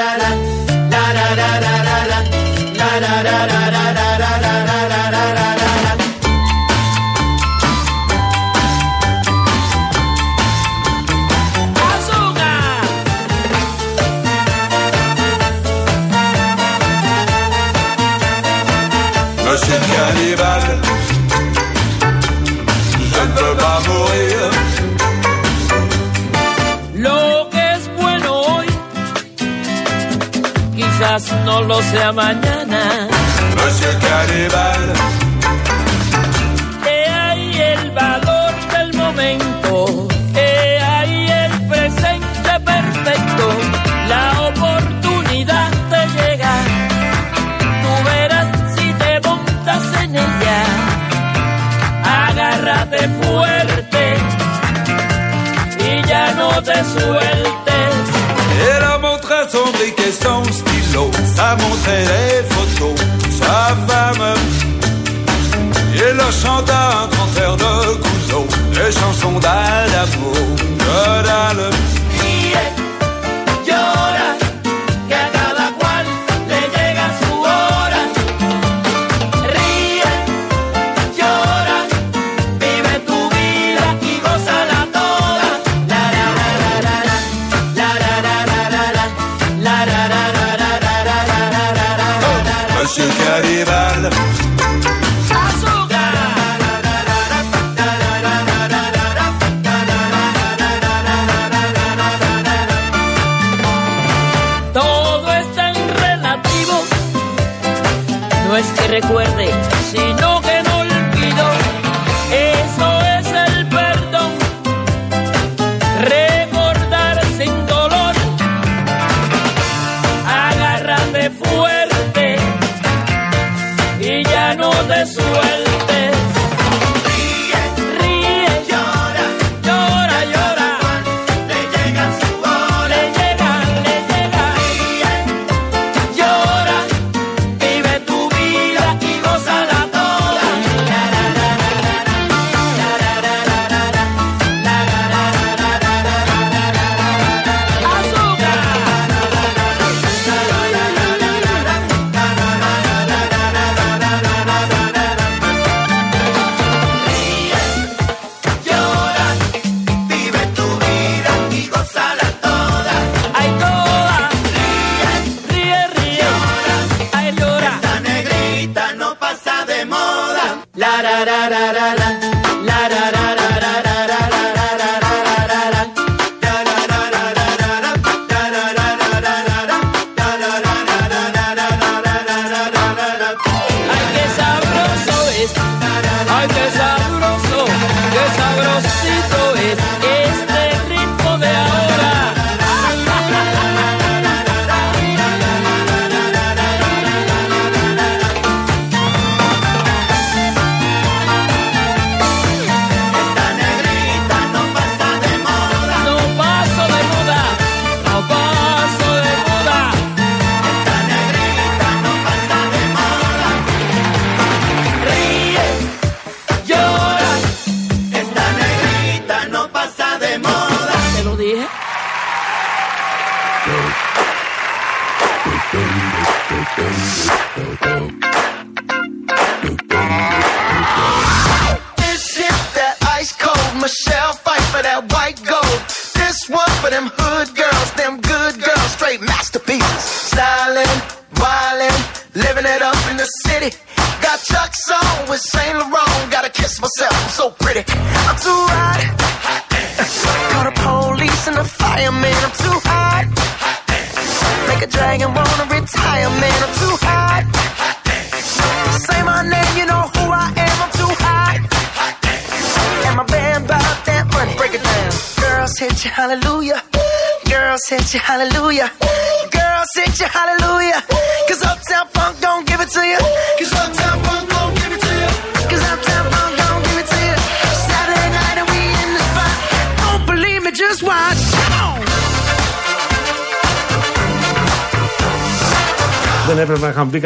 da da da.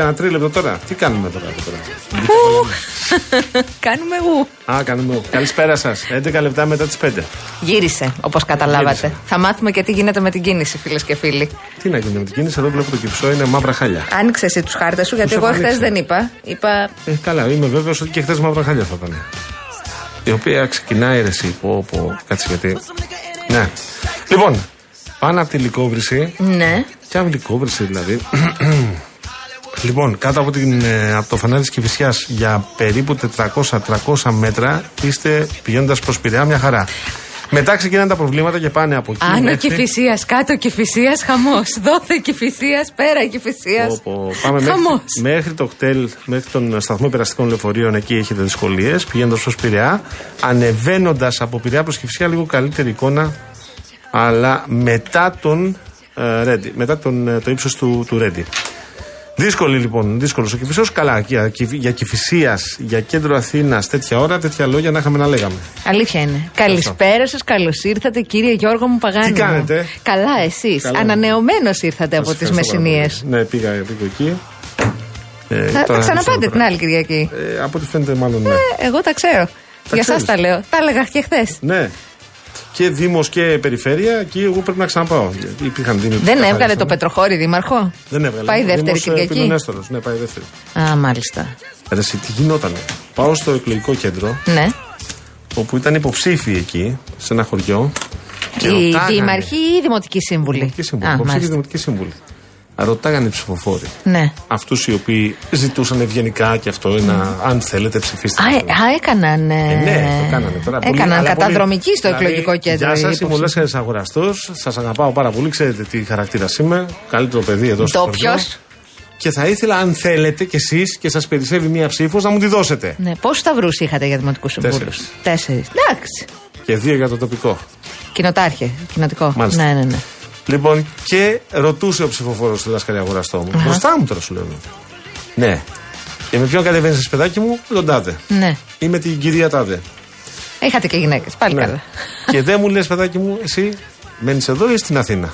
Έπρεπε να είχαμε μπει κανένα τρίλεπτο τώρα. Τι κάνουμε τώρα. εδώ τώρα; Κάνουμε γου. Α, κάνουμε. Καλησπέρα σας. 11 λεπτά μετά τις 5. Γύρισε, όπως καταλάβατε. Γύρισε. Θα μάθουμε και τι γίνεται με την κίνηση, φίλες και φίλοι. Τι να γίνει με την κίνηση, εδώ βλέπω το κυψό είναι μαύρα χάλια. Άνοιξε εσύ τους χάρτες σου, γιατί Τους εγώ έχω χθες ανοίξει. δεν είπα. Είπα. Ε, καλά, είμαι βέβαιος ότι και χθες μαύρα χάλια θα ήταν. Η οποία ξεκινάει ρε εσύ. Πω, πω, κάτσε γιατί. Ναι. Λοιπόν, πάνω από τη λικόβρηση. Ναι. Ποια λικόβρηση δηλαδή; Λοιπόν, κάτω από, την, ε, από το φανάρι της Κηφισιάς για περίπου 400-300 μέτρα είστε πηγαίνοντας προς Πειραιά μια χαρά. Μετά ξεκινάνε τα προβλήματα και πάνε από εκεί. Άνω μέχρι- κυφυσίας, κάτω κυφυσίας, χαμός. Δόθε κυφυσίας, πέρα κυφυσίας. Πω, πω. Πάμε μέχρι, Χαμός. μέχρι το κτέλ, μέχρι τον σταθμό περαστικών λεωφορείων, εκεί έχετε δυσκολίες. Πηγαίνοντας προς Πειραιά. Ανεβαίνοντας από Πειραιά προς Κυφσιά, λίγο καλύτερη εικόνα. Αλλά μετά τον ε, Ρέντι, μετά τον, ε, το ύψος του, του Ρέντι. Δύσκολη λοιπόν, δύσκολος ο Κυφισός. Καλά, για, για Κυφυσία, για κέντρο Αθήνας, τέτοια ώρα, τέτοια λόγια να είχαμε να λέγαμε. Αλήθεια είναι. Καλησπέρα σας, καλώς ήρθατε, κύριε Γιώργο μου Παγάνη. Τι κάνετε; Καλά, εσείς. Καλά. Ανανεωμένος ήρθατε από Σας τις ευχαριστώ πάρα Μεσσηνίες. πολύ. Ναι, πήγα, πήγα εκεί. Ε, Θα, θα τώρα ξαναπάτε δεν την άλλη Κυριακή. ξέρω. Ε, από ό,τι φαίνεται, μάλλον ναι. Ε, εγώ τα ξέρω. Για ξέρεις. εσά τα λέω. Τα έλεγα και χθες. Ναι. Και Δήμος και Περιφέρεια, εκεί εγώ πρέπει να ξαναπάω. Γιατί Υπήρχαν δήμοι που Δεν έβγαλε καθάρισαν. το Πετροχώρη δήμαρχο; Δεν έβγαλε. Πάει Ο δεύτερη Δήμος, ε, Κυριακή; Πίνων Έστωρος. Ναι, πάει δεύτερη. Α, μάλιστα. Ρε, εσύ, τι γινότανε; Πάω στο εκλογικό κέντρο, Ναι. όπου ήταν υποψήφοι εκεί, σε ένα χωριό. και Η ρωτάγανε- Δήμαρχη ή η Δημοτική Σύμβουλη. Δημοτική Σύμβουλη. Α, Υποψήφοι μάλιστα. Δημοτική Σύμβουλη. Ρωτάγανε οι ψηφοφόροι. Ναι. Αυτούς οι οποίοι ζητούσαν ευγενικά και αυτό να, αν θέλετε, ψηφίστε. Α, ε, α, έκαναν. ε, Ε, ναι, το κάνανε τώρα. πολύ- Έκαναν αλλά καταδρομική πολύ- στο δηλαδή, εκλογικό κέντρο. Γεια οι σας, είμαι ο υποψήφοι. Λέσχερ Αγοραστός. Σας αγαπάω πάρα πολύ. Ξέρετε τι χαρακτήρα είμαι. Καλύτερο παιδί εδώ στο Ντόπιος. χωριό. Και θα ήθελα, αν θέλετε κι εσείς και σας περισσεύει μία ψήφος, να μου τη δώσετε. Ναι, πόσους σταυρούς είχατε για δημοτικούς συμβούλους; Τέσσερις. Τέσσερι. Εντάξει. Και δύο για το τοπικό. Κοινοτάρχε, κοινοτικό. Μάλιστα. Ναι, ναι, ναι. Λοιπόν, και ρωτούσε ο ψηφοφόρος του Λάσκαρη Αγοραστό μου. Μπροστά μου τώρα σου λέω. Ναι. Και με ποιον κατεβαίνει, παιδάκι μου, τον τάδε. ναι. Ή με την κυρία τάδε. Είχατε και γυναίκες. Πάλι Ναι. καλά. και δεν μου λες, παιδάκι μου, εσύ μένεις εδώ ή στην Αθήνα;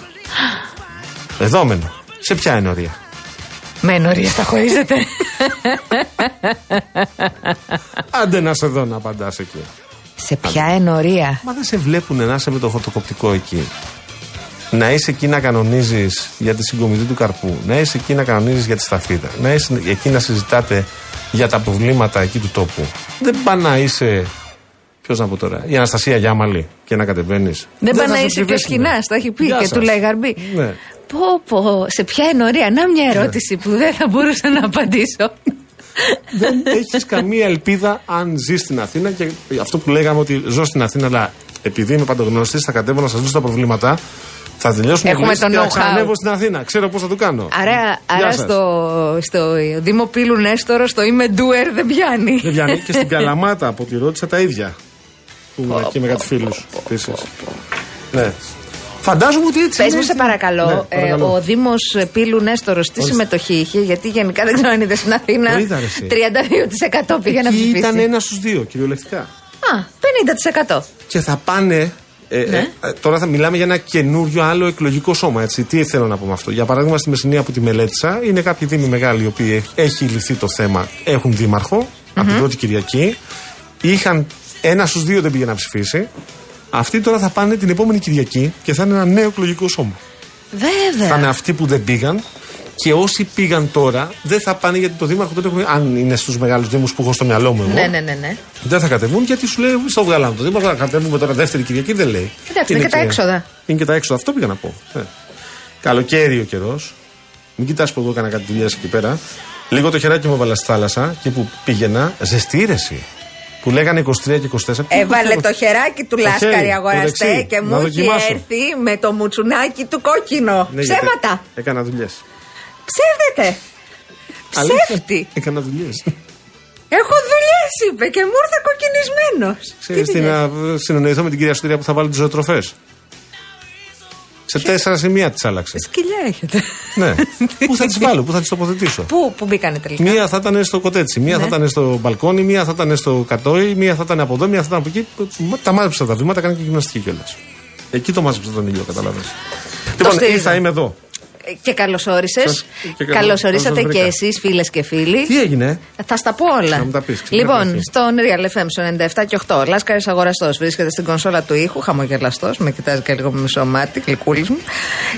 εδώ μένω. Σε ποια ενορία; Με ενορία τα χωρίζετε. Άντε να σε δω να απαντάς εκεί. Σε ποια ενορία; Μα δεν σε βλέπουν να είσαι με το φωτοκοπτικό εκεί. Να είσαι εκεί να κανονίζεις για τη συγκομιδή του καρπού. Να είσαι εκεί να κανονίζεις για τη σταφίδα. Να είσαι εκεί να συζητάτε για τα προβλήματα εκεί του τόπου. Δεν πά να είσαι. Ποιος να πω τώρα, η Αναστασία Γιάμαλη και να κατεβαίνεις. Δεν πάει να είσαι και ο Σκινά, το έχει πει και του λέει Γαρμπή. Ναι. Πω, πω, σε ποια ενορία. Να μια ερώτηση που δεν θα μπορούσα να απαντήσω. δεν έχεις καμία ελπίδα αν ζεις στην Αθήνα και αυτό που λέγαμε ότι ζω στην Αθήνα, αλλά επειδή είμαι παντογνωστή, θα κατέβω να σας λύσω τα προβλήματα. Θα τελειώσουμε Έχουμε εμείς το και θα know-how. ξανανεύω στην Αθήνα. Ξέρω πώς θα το κάνω. Άρα, Γεια άρα σας. στο, στο Δήμο Πύλου Νέστορο το είμαι doer δεν πιάνει. Δεν πιάνει. και στην Καλαμάτα από τη ρώτησα τα ίδια. Που ήμουν εκεί με κάτι φίλους επίσης. Ναι. Φαντάζομαι ότι έτσι. Πες είναι, μου, σε έτσι. παρακαλώ, Ναι, ε, παρακαλώ. ο Δήμος Πύλου Νέστορος τι συμμετοχή είχε, γιατί γενικά δεν ξέρω αν είδες στην Αθήνα. Το είδα, ρε, εσύ. 32% πήγε να Εκεί ψηφίσει. ήταν ένας στους δύο, κυριολεκτικά. Α, 50%. Και θα πάνε. Ε, Ναι. ε, ε, τώρα θα μιλάμε για ένα καινούριο άλλο εκλογικό σώμα. Έτσι. Τι θέλω να πω με αυτό. Για παράδειγμα, στη Μεσσηνία που τη μελέτησα, είναι κάποιοι δήμοι μεγάλοι οι οποίοι έχει- έχει λυθεί το θέμα, έχουν δήμαρχο από την πρώτη Κυριακή. Είχαν ένα στους δύο δεν πήγε να ψηφίσει. Αυτοί τώρα θα πάνε την επόμενη Κυριακή και θα είναι ένα νέο εκλογικό σώμα. Θα Βέβαια. είναι αυτοί που δεν πήγαν και όσοι πήγαν τώρα δεν θα πάνε γιατί το Δήμαρχο τότε έχουμε, αν είναι στους μεγάλους Δήμους που έχω στο μυαλό μου εγώ, Ναι, ναι, ναι, ναι. δεν θα κατεβούν γιατί σου λέει στο βγάλαμε το Δήμαρχο. Θα κατεβούμε τώρα δεύτερη Κυριακή, δεν λέει. Εντάξει, είναι και τα έξοδα. Είναι και τα έξοδα, αυτό πήγα να πω. Ε. Καλοκαίρι ο καιρός. Μην κοιτάς που εγώ έκανα κάτι δουλειέ εκεί πέρα. Λίγο το χεράκι μου έβαλα στη θάλασσα και που πήγαινα, ζεστή ήρεση. Που λέγανε 23 και 24. Έβαλε το χεράκι του Το Λάσκαρη χέρι, το αγοραστέ δεξί, και να μου έχει δοκιμάσω. έρθει με το μουτσουνάκι του κόκκινο. Ναι, γιατί Ψέματα. Έκανα δουλειές. Ψεύδεται. Ψεύτη. Έκανα δουλειές. Έχω δουλειές, είπε και μου ήρθε κοκκινισμένος. Ξέρεις τι να συνεννοηθώ με την κυρία Στουρία που θα βάλει τις ζωοτροφές. Σε τέσσερα σημεία τις άλλαξε. Σκυλιά έχετε. ναι. Πού θα τις βάλω, πού θα τις τοποθετήσω; Πού, πού μπήκανε τελικά; Μία θα ήταν στο κοτέτσι, μία Ναι. θα ήταν στο μπαλκόνι, μία θα ήταν στο κατόι, μία θα ήταν από εδώ, μία θα ήταν από εκεί. Τα μάζεψα τα βήματα, έκανα και γυμναστική κιόλας. Εκεί το μάζεψα τον ήλιο, καταλαβαίνεις. Λοιπόν, στηρίζω. ή θα είμαι εδώ. Και καλώ όρισε. Σας- και καλώς- Καλώ καλώς ορίσατε σας και βρήκα. εσείς, φίλες και φίλοι. Τι έγινε, Θα στα πω όλα. Να μου τα πεις, ξεκινάμε λοιπόν, εκεί. στον Real FM στο 97 και 8, Λάσκαρης Αγοραστός βρίσκεται στην κονσόλα του ήχου, χαμογελαστός, με κοιτάζει και λίγο με μισό μάτι, γλυκούλης μου.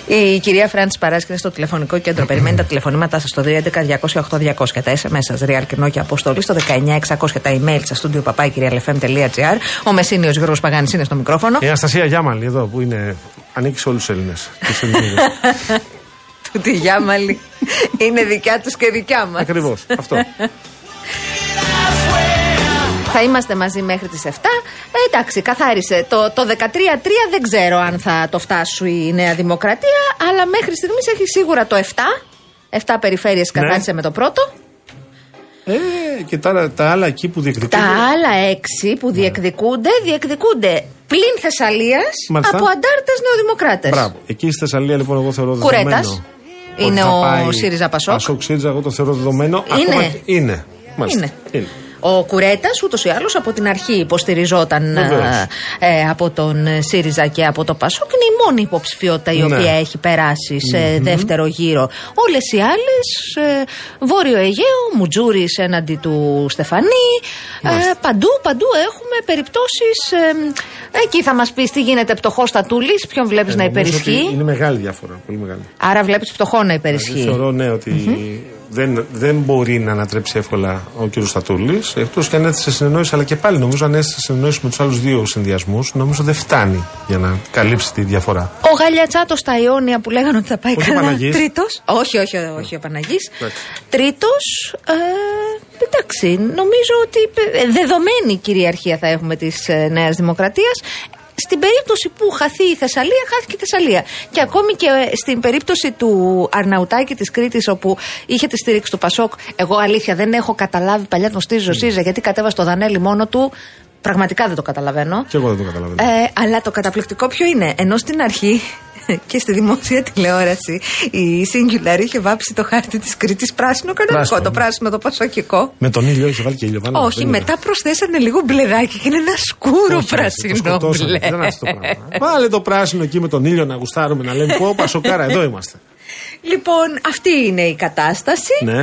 Η κυρία Φράντη Παράσκευη στο τηλεφωνικό κέντρο. Περιμένει τα τηλεφωνήματά σας στο 211-200-8200 τα SMS σα, Real και Nokia Αποστολή, στο 19600 τα email σα, στο papakirialfm.gr. Ο Μεσίνιο Γιώργος Παγάνης είναι στο μικρόφωνο. Η Αναστασία Γιάμαλη εδώ που είναι. Ανήκει σε όλους τους Έλληνες. Του τη Γιάμαλη είναι δικιά τους και δικιά μας. Ακριβώς. Αυτό. Θα είμαστε μαζί μέχρι τις 7. Ε, εντάξει, καθάρισε. Το, το 13-3 δεν ξέρω αν θα το φτάσει η Νέα Δημοκρατία, αλλά μέχρι στιγμής έχει σίγουρα το 7. 7 περιφέρειες Ναι. καθάρισε με το πρώτο. ε, και τα, τα άλλα εκεί που διεκδικούν. Τα άλλα 6 που διεκδικούνται, διεκδικούνται πλην Θεσσαλίας Μάλιστα. από αντάρτες νεοδημοκράτες. Μπράβο. Εκεί στη Θεσσαλία λοιπόν εγώ θεωρώ Κουρέτας. δεδομένο. ότι Είναι θα ο πάει ΣΥΡΙΖΑ Πασόκ. Πασόκ ΣΥΡΙΖΑ, εγώ το θεωρώ δεδομένο. Είναι. Ακόμα και- είναι. Μάλιστα. Είναι. Ο Κουρέτας, ούτως ή άλλως από την αρχή υποστηριζόταν Βεβαίως. ε, ε, από τον ε, ΣΥΡΙΖΑ και από το ΠΑΣΟΚ. Είναι η μόνη υποψηφιότητα η Ναι. οποία έχει περάσει σε δεύτερο γύρο. Όλες οι άλλες, ε, Βόρειο Αιγαίο, Μουτζούρις έναντι του Στεφανή. Ε, παντού, παντού έχουμε περιπτώσεις. εκεί θα μας πεις τι γίνεται πτωχός Στατούλης, ποιον βλέπεις Ε, να νομίζω υπερισχύει. ότι Είναι μεγάλη διαφορά. Πολύ μεγάλη. Άρα βλέπεις φτωχό να Δηλαδή, υπερισχύει. θεωρώ ναι ότι δεν, δεν μπορεί να ανατρέψει εύκολα ο κ. Στατούλης. Εκτός και αν έρθει σε συνεννόηση, αλλά και πάλι νομίζω αν έρθει σε συνεννόηση με τους άλλους δύο συνδυασμούς, νομίζω δεν φτάνει για να καλύψει τη διαφορά. Ο Γαλιατσάτος στα Ιόνια που λέγανε ότι θα πάει Όχι ο κανένα Παναγής. τρίτος. Όχι, όχι, όχι ο Παναγής. Εντάξει. Τρίτος. Ε, εντάξει, νομίζω ότι ε, δεδομένη κυριαρχία θα έχουμε της ε, Νέας Δημοκρατίας. Στην περίπτωση που χαθεί η Θεσσαλία, χάθηκε η Θεσσαλία. Και ακόμη και ε, στην περίπτωση του Αρναουτάκη της Κρήτης, όπου είχε τη στήριξη του Πασόκ, εγώ αλήθεια δεν έχω καταλάβει παλιά τον στήριζο ΣΥΡΙΖΑ, γιατί κατέβασε το Δανέλη μόνο του. Πραγματικά δεν το καταλαβαίνω. Και εγώ δεν το καταλαβαίνω. Ε, αλλά το καταπληκτικό ποιο είναι; Ενώ στην αρχή και στη δημόσια τηλεόραση η Singular είχε βάψει το χάρτη της Κρήτης πράσινο κανονικό. Πράσινο. Το πράσινο, το πασοκικό. Με τον ήλιο είχε βάλει και ήλιο πάνω. Όχι, δεν μετά προσθέσανε λίγο μπλεδάκι και είναι ένα σκούρο Όχι, το πράσινο σκοτώσανε. μπλε. Δεν είναι αυτό το πράγμα. Βάλε το πράσινο εκεί με τον ήλιο να γουστάρουμε, να λέμε πω πασοκάρα, εδώ είμαστε. Λοιπόν, αυτή είναι η κατάσταση. Ναι.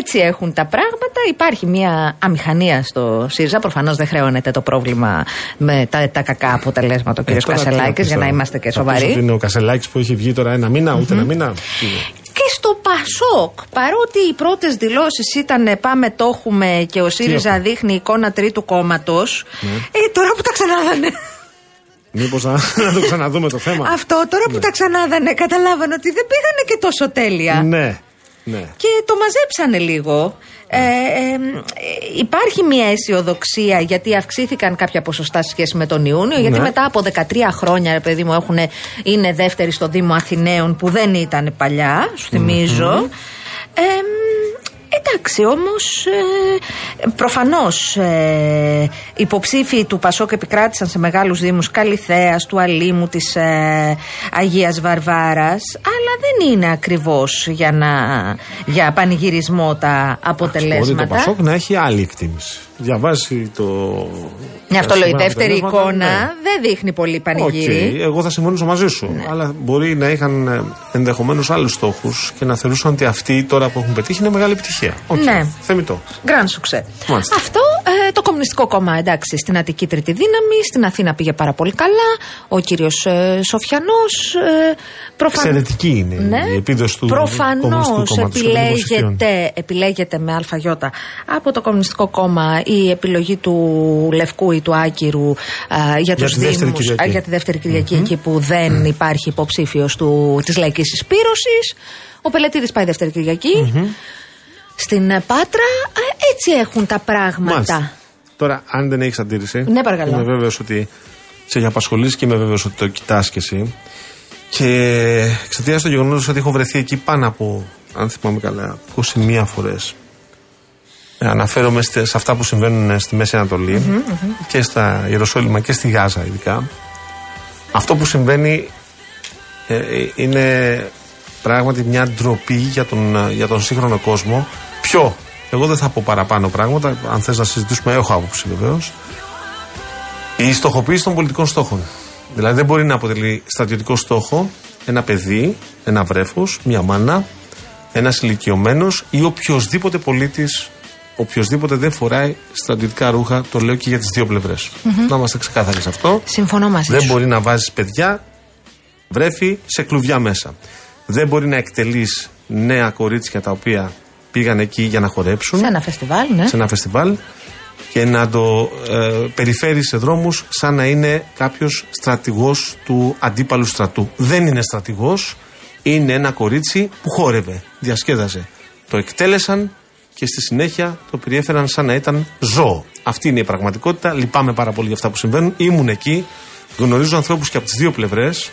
Έτσι έχουν τα πράγματα. Υπάρχει μια αμηχανία στο ΣΥΡΙΖΑ. Προφανώς δεν χρεώνεται το πρόβλημα με τα, τα κακά αποτελέσματα ο κ. Ε, τώρα τι να Κασελάκης, πεις για να τώρα. είμαστε και Θα πεις σοβαροί. ότι είναι ο Κασελάκης που έχει βγει τώρα ένα μήνα, ούτε ένα μήνα. Τι είναι. Και στο Πασόκ, παρότι οι πρώτες δηλώσεις ήταν «Ε, πάμε το έχουμε και ο ΣΥΡΙΖΑ έχουμε; δείχνει εικόνα τρίτου κόμματος, ε, τώρα που τα ξανάδανε. Μήπως να, να το ξαναδούμε το θέμα; Αυτό τώρα που τα ξανάδανε, καταλάβανε ότι δεν πήγανε και τόσο τέλεια. Ναι. Ναι. Και το μαζέψανε λίγο. Ε, ε, ε, υπάρχει μια αισιοδοξία γιατί αυξήθηκαν κάποια ποσοστά σε σχέση με τον Ιούνιο. Γιατί Ναι. μετά από 13 χρόνια, ρε παιδί μου, έχουν, είναι δεύτεροι στο Δήμο Αθηναίων που δεν ήταν παλιά, σου θυμιζω Ε, εντάξει, όμως ε, προφανώς ε, υποψήφοι του Πασόκ επικράτησαν σε μεγάλους δήμους Καλιθέας, του Αλήμου, της ε, Αγίας Βαρβάρας αλλά δεν είναι ακριβώς για, να, για πανηγυρισμό τα Μπορεί το αποτελέσματα. Πασόκ να έχει άλλη εκτίμηση. Διαβάσει το. Μια τα απογοητευτική αποτελέσματα, εικόνα ναι. δεν δείχνει πολύ πανηγύρι. Οκ, εγώ θα συμφωνήσω μαζί σου. Αλλά μπορεί να είχαν ενδεχομένως άλλους στόχους και να θεωρούσαν ότι αυτοί τώρα που έχουν πετύχει είναι μεγάλη επιτυχία. Οκ, Ναι. Θεμητό. Γκραν σουξέ. Μάλιστα. Αυτό ε, το Κομμουνιστικό Κόμμα, εντάξει, στην Αττική Τρίτη Δύναμη, στην Αθήνα πήγε πάρα πολύ καλά. Ο κύριος ε, Σοφιανός. Ε, προφαν- Εξαιρετική είναι η επίδοση του Προφανώς Κομμουνιστικού Κόμματος και των δημοσιογραφιών. επιλέγεται, επιλέγεται με ΑΙ από το Κομμουνιστικό Κόμμα η επιλογή του Λευκού ή του Άκυρου ε, για, τους τη δεύτερη Δήμους, Κυριακή. ε, για τη δεύτερη Κυριακή, εκεί που δεν υπάρχει υποψήφιος της λαϊκής συσπήρωση. Ο Πελετήδης πάει δεύτερη Κυριακή. Στην ε, Πάτρα ε, έτσι έχουν τα πράγματα. Μάλιστα. Τώρα, αν δεν έχεις αντίρρηση. Ναι, παρακαλώ. Είμαι βέβαιος ότι σε έχει απασχολήσει και είμαι βέβαιος ότι το κοιτάς κι εσύ. Και εξαιτίας του γεγονότο ότι έχω βρεθεί εκεί πάνω από, αν θυμάμαι καλά, 21 φορές. Αναφέρομαι στε- σε αυτά που συμβαίνουν στη Μέση Ανατολή και στα Ιεροσόλυμα και στη Γάζα ειδικά. Αυτό που συμβαίνει ε, ε, είναι πράγματι μια ντροπή για τον, ε, για τον σύγχρονο κόσμο. Ποιο, εγώ δεν θα πω παραπάνω πράγματα. Αν θες να συζητήσουμε, έχω άποψη βεβαίως. Η στοχοποίηση των πολιτικών στόχων. Δηλαδή δεν μπορεί να αποτελεί στρατιωτικό στόχο ένα παιδί, ένα βρέφος, μια μάνα, ένας ηλικιωμένος ή οποιοδήποτε πολίτης, οποιοδήποτε δεν φοράει στρατιωτικά ρούχα, το λέω και για τις δύο πλευρές. Να είμαστε ξεκάθαροι σε αυτό. Συμφωνώ μαζί Δεν σου. μπορεί να βάζεις παιδιά, βρέφη, σε κλουβιά μέσα. Δεν μπορεί να εκτελείς νέα κορίτσια τα οποία πήγαν εκεί για να χορέψουν Σε ένα φεστιβάλ, ναι. σε ένα φεστιβάλ και να το ε, περιφέρεις σε δρόμους σαν να είναι κάποιος στρατηγός του αντίπαλου στρατού. Δεν είναι στρατηγός, είναι ένα κορίτσι που χόρευε, διασκέδαζε. Το εκτέλεσαν και στη συνέχεια το περιέφεραν σαν να ήταν ζώο. Αυτή είναι η πραγματικότητα. Λυπάμαι πάρα πολύ για αυτά που συμβαίνουν. Ήμουν εκεί, γνωρίζω ανθρώπους και από τις δύο πλευρές,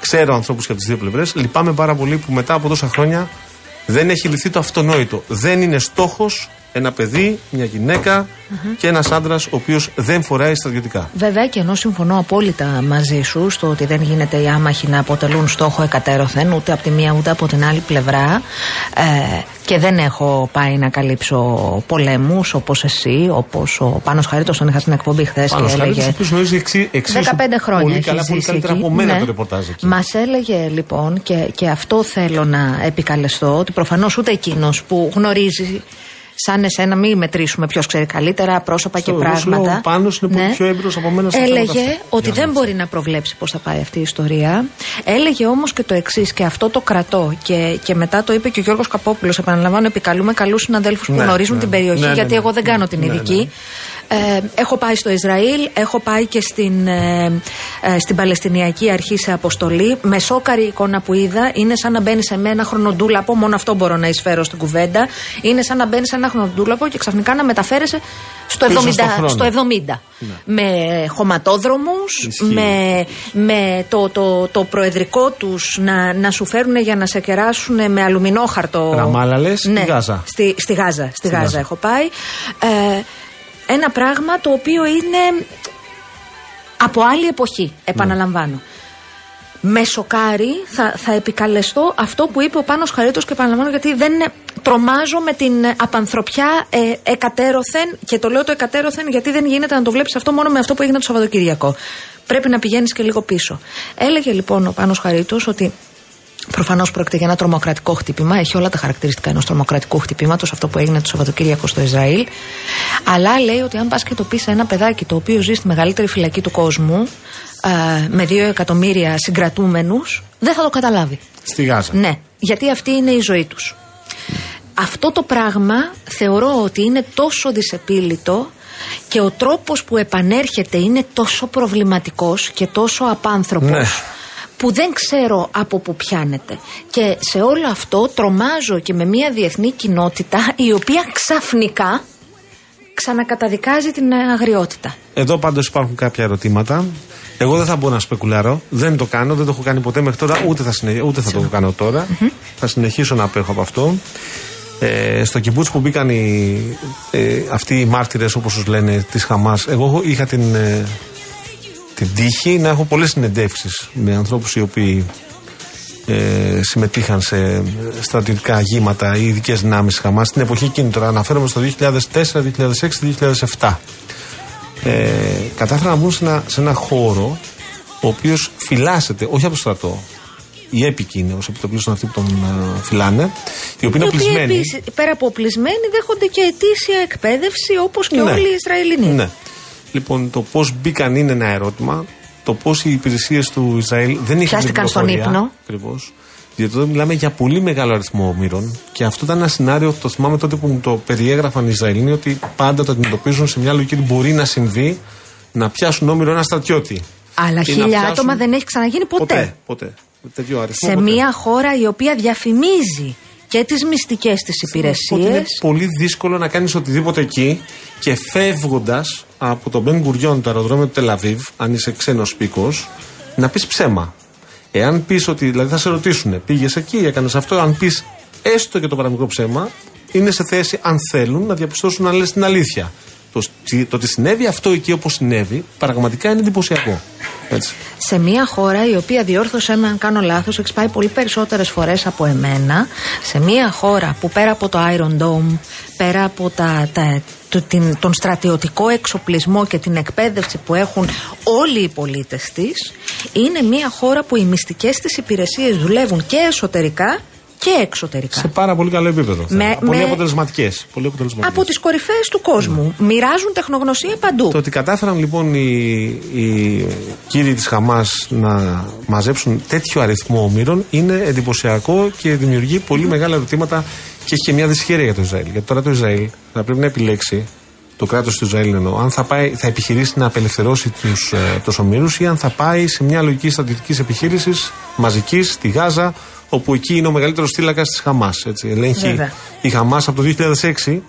ξέρω ανθρώπους και από τις δύο πλευρές. Λυπάμαι πάρα πολύ που μετά από τόσα χρόνια δεν έχει λυθεί το αυτονόητο. Δεν είναι στόχος ένα παιδί, μια γυναικα και ένας άντρας ο οποίος δεν φοράει στρατιωτικά. Βέβαια και ενώ συμφωνώ απόλυτα μαζί σου στο ότι δεν γίνεται οι άμαχοι να αποτελούν στόχο εκατέρωθεν ούτε από τη μία ούτε από την άλλη πλευρά ε, και δεν έχω πάει να καλύψω πολέμους όπως εσύ, όπως ο Πάνος Χαρίτος τον είχα στην εκπομπή χθες Πάνω και στο έλεγε... ο οποίος γνωρίζεις εξή, 15 εξίσου χρόνια πολύ έχεις καλά, πολύ ζήσει καλύτερα εκεί. από μένα Ναι. το ρεπορτάζ εκεί. Μας έλεγε λοιπόν και, και αυτό θέλω να επικαλεστώ ότι προφανώς ούτε εκείνος που γνωρίζει σαν εσένα, μην μετρήσουμε ποιος ξέρει καλύτερα πρόσωπα Στο- και εγώ σου λέω, πράγματα. Ναι. ο Πάνος είναι πολύ πιο έμπειρος από μένα στα θέματα Έλεγε αυτά. ότι Για δεν να μπορεί να προβλέψει πώς θα πάει αυτή η ιστορία. Έλεγε όμως και το εξής, και αυτό το κρατώ. Και, και μετά το είπε και ο Γιώργος Καπόπουλος. Επαναλαμβάνω, επικαλούμε καλούς συναδέλφους που Ναι, γνωρίζουν ναι. την περιοχή, Ναι, ναι, γιατί ναι. εγώ δεν Ναι, κάνω την ναι, ειδική. Ναι. Ε, έχω πάει στο Ισραήλ, έχω πάει και στην, ε, ε, στην Παλαιστινιακή Αρχή σε αποστολή. Με σόκαρη εικόνα που είδα είναι σαν να μπαίνει σε ένα χρονοτούλαπο. Μόνο αυτό μπορώ να εισφέρω στην κουβέντα. Είναι σαν να μπαίνει σε ένα χρονοτούλαπο και ξαφνικά να μεταφέρεσαι στο 70. Πίσω στον χρόνο. στο 70. Με χωματόδρομους, Ισχύει. με, με το, το, το προεδρικό τους να, να σου φέρουν για να σε κεράσουν με αλουμινόχαρτο. Ραμάλα λες, στη ναι, Γάζα. Στη, στη Γάζα. Στη, Γάζα, Γάζα. έχω πάει. Ε, ένα πράγμα το οποίο είναι από άλλη εποχή, επαναλαμβάνω. Με σοκάρει, θα, θα επικαλεστώ αυτό που είπε ο Πάνος Χαρίτος και επαναλαμβάνω γιατί δεν είναι- τρομάζω με την απανθρωπιά ε, εκατέρωθεν και το λέω το εκατέρωθεν γιατί δεν γίνεται να το βλέπεις αυτό μόνο με αυτό που έγινε το Σαββατοκύριακο. Πρέπει να πηγαίνεις και λίγο πίσω. Έλεγε λοιπόν ο Πάνος Χαρίτος ότι Προφανώς πρόκειται για ένα τρομοκρατικό χτύπημα. Έχει όλα τα χαρακτηριστικά ενός τρομοκρατικού χτυπήματο, αυτό που έγινε το Σαββατοκύριακο στο Ισραήλ. Αλλά λέει ότι αν πας και το πεις σε ένα παιδάκι το οποίο ζει στη μεγαλύτερη φυλακή του κόσμου, α, με δύο εκατομμύρια συγκρατούμενους, δεν θα το καταλάβει. Στη Γάζα. Ναι, γιατί αυτή είναι η ζωή τους. Αυτό το πράγμα θεωρώ ότι είναι τόσο δυσεπίλητο και ο τρόπος που επανέρχεται είναι τόσο προβληματικός και τόσο απάνθρωπος Ναι. Που δεν ξέρω από που πιάνεται. Και σε όλο αυτό τρομάζω και με μια διεθνή κοινότητα η οποία ξαφνικά ξανακαταδικάζει την αγριότητα. Εδώ πάντως υπάρχουν κάποια ερωτήματα. Εγώ δεν θα μπορώ να σπεκουλάρω. Δεν το κάνω, δεν το έχω κάνει ποτέ μέχρι τώρα, ούτε θα, συνε... ούτε θα το κάνω τώρα. Θα συνεχίσω να απέχω από αυτό. Ε, στο κυμπούτς που μπήκαν οι, ε, αυτοί οι μάρτυρες όπως τους λένε της Χαμάς εγώ έχω- είχα την, ε, την τύχη να έχω πολλές συνεντεύξεις με ανθρώπους οι οποίοι ε, συμμετείχαν σε στρατιωτικά αγήματα ή ειδικές δυνάμεις τη Χαμάς την εποχή εκείνη. Τώρα αναφέρομαι στο 2004, 2006, 2007. Ε, κατάφεραν να μπουν σε ένα, σε ένα χώρο ο οποίος φυλάσσεται, όχι από το στρατό. Οι έπικοι είναι ως επιτοπλίστων αυτοί που τον ε, φυλάνε, οι οποίοι είναι Οι οποίοι οπλισμένοι. επίσης, πέρα από οπλισμένοι δέχονται και ετήσια εκπαίδευση όπως και Ναι. όλοι οι Ισραηλινοί. Ναι. Λοιπόν, το πώς μπήκαν είναι ένα ερώτημα. Το πώς οι υπηρεσίες του Ισραήλ δεν είχαν. Πιάστηκαν την στον πληροφορία. ύπνο. Ακριβώς. Γιατί εδώ μιλάμε για πολύ μεγάλο αριθμό ομήρων και αυτό ήταν ένα σενάριο, το θυμάμαι τότε που μου το περιέγραφαν οι Ισραηλοί, ότι πάντα το αντιμετωπίζουν σε μια λογική ότι μπορεί να συμβεί να πιάσουν όμοιρο ένα στρατιώτη. Αλλά Ή να χίλια πιάσουν- άτομα δεν έχει ξαναγίνει ποτέ. Ποτέ. ποτέ. Τέτοιο αριθμό. Σε ποτέ. μια χώρα η οποία διαφημίζει και τις μυστικές της Οπότε είναι υπηρεσίες πολύ δύσκολο να κάνεις οτιδήποτε εκεί και φεύγοντας από τον Μπεν Γκουριόν, το αεροδρόμιο του Τελαβίβ, αν είσαι ξένος πίκος, να πεις ψέμα. Εάν πεις ότι, δηλαδή θα σε ρωτήσουν, πήγες εκεί, έκανες αυτό, αν πεις έστω και το παραμικρό ψέμα, είναι σε θέση, αν θέλουν, να διαπιστώσουν αν λες την αλήθεια. Το, το ότι συνέβη αυτό εκεί όπως συνέβη, πραγματικά είναι εντυπωσιακό. Έτσι. σε μια χώρα η οποία διόρθωσε με αν κάνω λάθος έχει πάει πολύ περισσότερες φορές από εμένα σε μια χώρα που πέρα από το Iron Dome πέρα από τα, τα, το- την- τον στρατιωτικό εξοπλισμό και την εκπαίδευση που έχουν όλοι οι πολίτες της είναι μια χώρα που οι μυστικές της υπηρεσίες δουλεύουν και εσωτερικά και εξωτερικά Σε πάρα πολύ καλό επίπεδο. θα Με- έλεγα. πολύ με- αποτελεσματικές. Πολύ αποτελεσματικές. από τις κορυφαίες του κόσμου μοιράζουν τεχνογνωσία παντού Το ότι κατάφεραν λοιπόν οι, οι κύριοι της Χαμάς να μαζέψουν τέτοιο αριθμό ομήρων είναι εντυπωσιακό και δημιουργεί πολύ μεγάλα ερωτήματα και έχει και μια δυσχέρεια για το Ισραήλ. Γιατί τώρα το Ισραήλ θα πρέπει να επιλέξει, το κράτος του Ισραήλ εννοώ, αν θα, πάει, θα επιχειρήσει να απελευθερώσει τους, ε, τους ομήρους ή αν θα πάει σε μια λογική στρατιωτικής επιχείρησης μαζικής στη Γάζα όπου εκεί είναι ο μεγαλύτερος θύλακας της Χαμάς. Έτσι. Ελέγχει Βέβαια. η Χαμάς από το 2006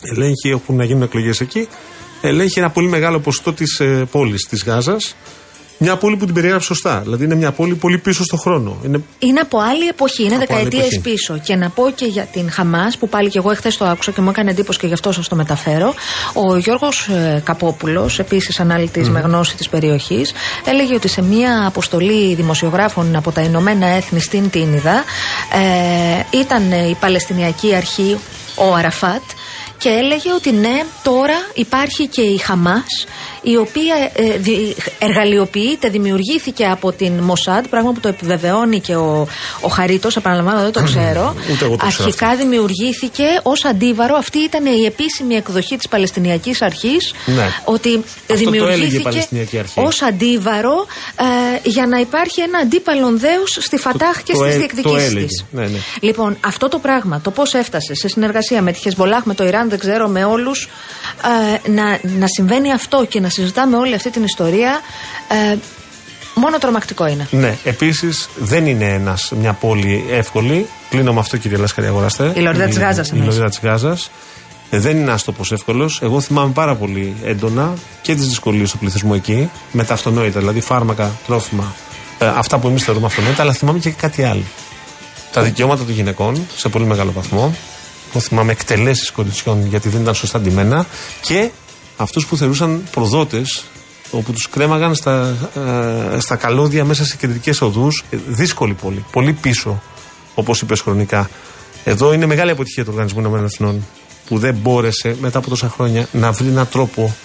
ελέγχει, έχουν να γίνουν εκλογές εκεί, ελέγχει ένα πολύ μεγάλο ποσοστό της ε, πόλης της Γάζας. Μια πόλη που την περιέγραψε σωστά. Δηλαδή είναι μια πόλη πολύ πίσω στο χρόνο. Είναι Είναι από άλλη εποχή, είναι Από άλλη δεκαετίες εποχή. πίσω. Και να πω και για την Χαμάς, που πάλι και εγώ εχθές το άκουσα και μου έκανε εντύπωση και γι' αυτό σας το μεταφέρω. Ο Γιώργος Καπόπουλος, επίσης ανάλυτης με γνώση της περιοχής, έλεγε ότι σε μία αποστολή δημοσιογράφων από τα Ηνωμένα Έθνη στην Τίνιδα ε, ήταν η Παλαιστινιακή Αρχή, ο Αραφάτ, και έλεγε ότι ναι, τώρα υπάρχει και η Χαμάς η οποία ε, δι- εργαλειοποιείται, δημιουργήθηκε από την Μοσάντ, πράγμα που το επιβεβαιώνει και ο, ο Χαρίτος, επαναλαμβάνω δεν το ξέρω. Ούτε εγώ το ξέρω Αρχικά δημιουργήθηκε ως αντίβαρο, αυτή ήταν η επίσημη εκδοχή της Παλαιστινιακής Αρχής. Ναι. Ότι το έλεγε η δημιουργήθηκε Παλαιστινιακή Αρχή. ως αντίβαρο ε, για να υπάρχει ένα αντίπαλον δέος στη Φατάχ και το στις ε- το διεκδικήσεις έλεγε. της. Ναι, ναι. Λοιπόν, αυτό το πράγμα, το πώς έφτασε σε συνεργασία με τη Χεσμολάχ, με το Ιράν, δεν ξέρω, με όλους, ε, να, να συμβαίνει αυτό και να συζητάμε όλη αυτή την ιστορία, ε, μόνο τρομακτικό είναι. Ναι, επίσης δεν είναι ένας, μια πόλη εύκολη. Κλείνω με αυτό, κύριε Λάσκαρη, αγοράστε. Η Λωρίδα της Γάζας Η εννοείς. Λωρίδα της Γάζας. Δεν είναι ένα τόπο εύκολος. Εγώ θυμάμαι πάρα πολύ έντονα και τις δυσκολίες του πληθυσμού εκεί, με τα αυτονόητα, δηλαδή φάρμακα, τρόφιμα, ε, αυτά που εμείς θεωρούμε αυτονόητα, αλλά θυμάμαι και κάτι άλλο. Τα δικαιώματα των γυναικών σε πολύ μεγάλο βαθμό. Εγώ θυμάμαι εκτελέσεις κοριτσιών γιατί δεν ήταν σωστά ντυμένα και αυτούς που θεωρούσαν προδότες όπου τους κρέμαγαν στα, ε, στα καλώδια μέσα σε κεντρικές οδούς. δύσκολη πόλη. Πολύ πίσω, όπως είπες χρονικά. Εδώ είναι μεγάλη αποτυχία του Οργανισμού Ηνωμένων Εθνών που δεν μπόρεσε μετά από τόσα χρόνια να βρει έναν τρόπο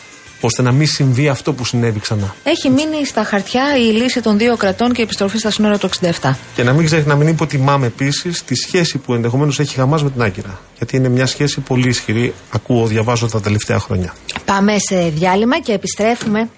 ώστε να μην συμβεί αυτό που συνέβη ξανά. Έχει μείνει στα χαρτιά η λύση των δύο κρατών και η επιστροφή στα σύνορα του 67. Και να μην ξεχνάμε, να μην υποτιμάμε επίσης τη σχέση που ενδεχομένως έχει η Χαμάς με την Άγκυρα. Γιατί είναι μια σχέση πολύ ισχυρή, ακούω, διαβάζω τα τελευταία χρόνια. Πάμε σε διάλειμμα και επιστρέφουμε.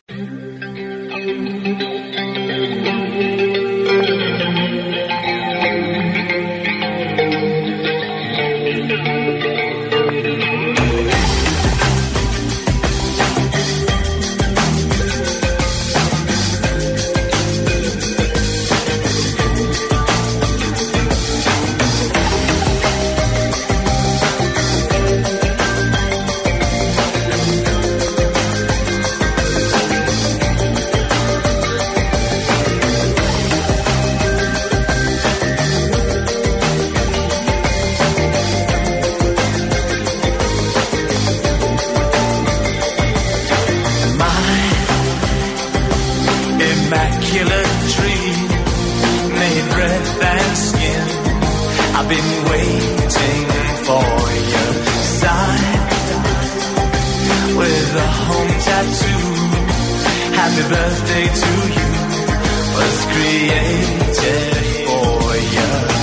Tattoo. Happy birthday to you was created for you.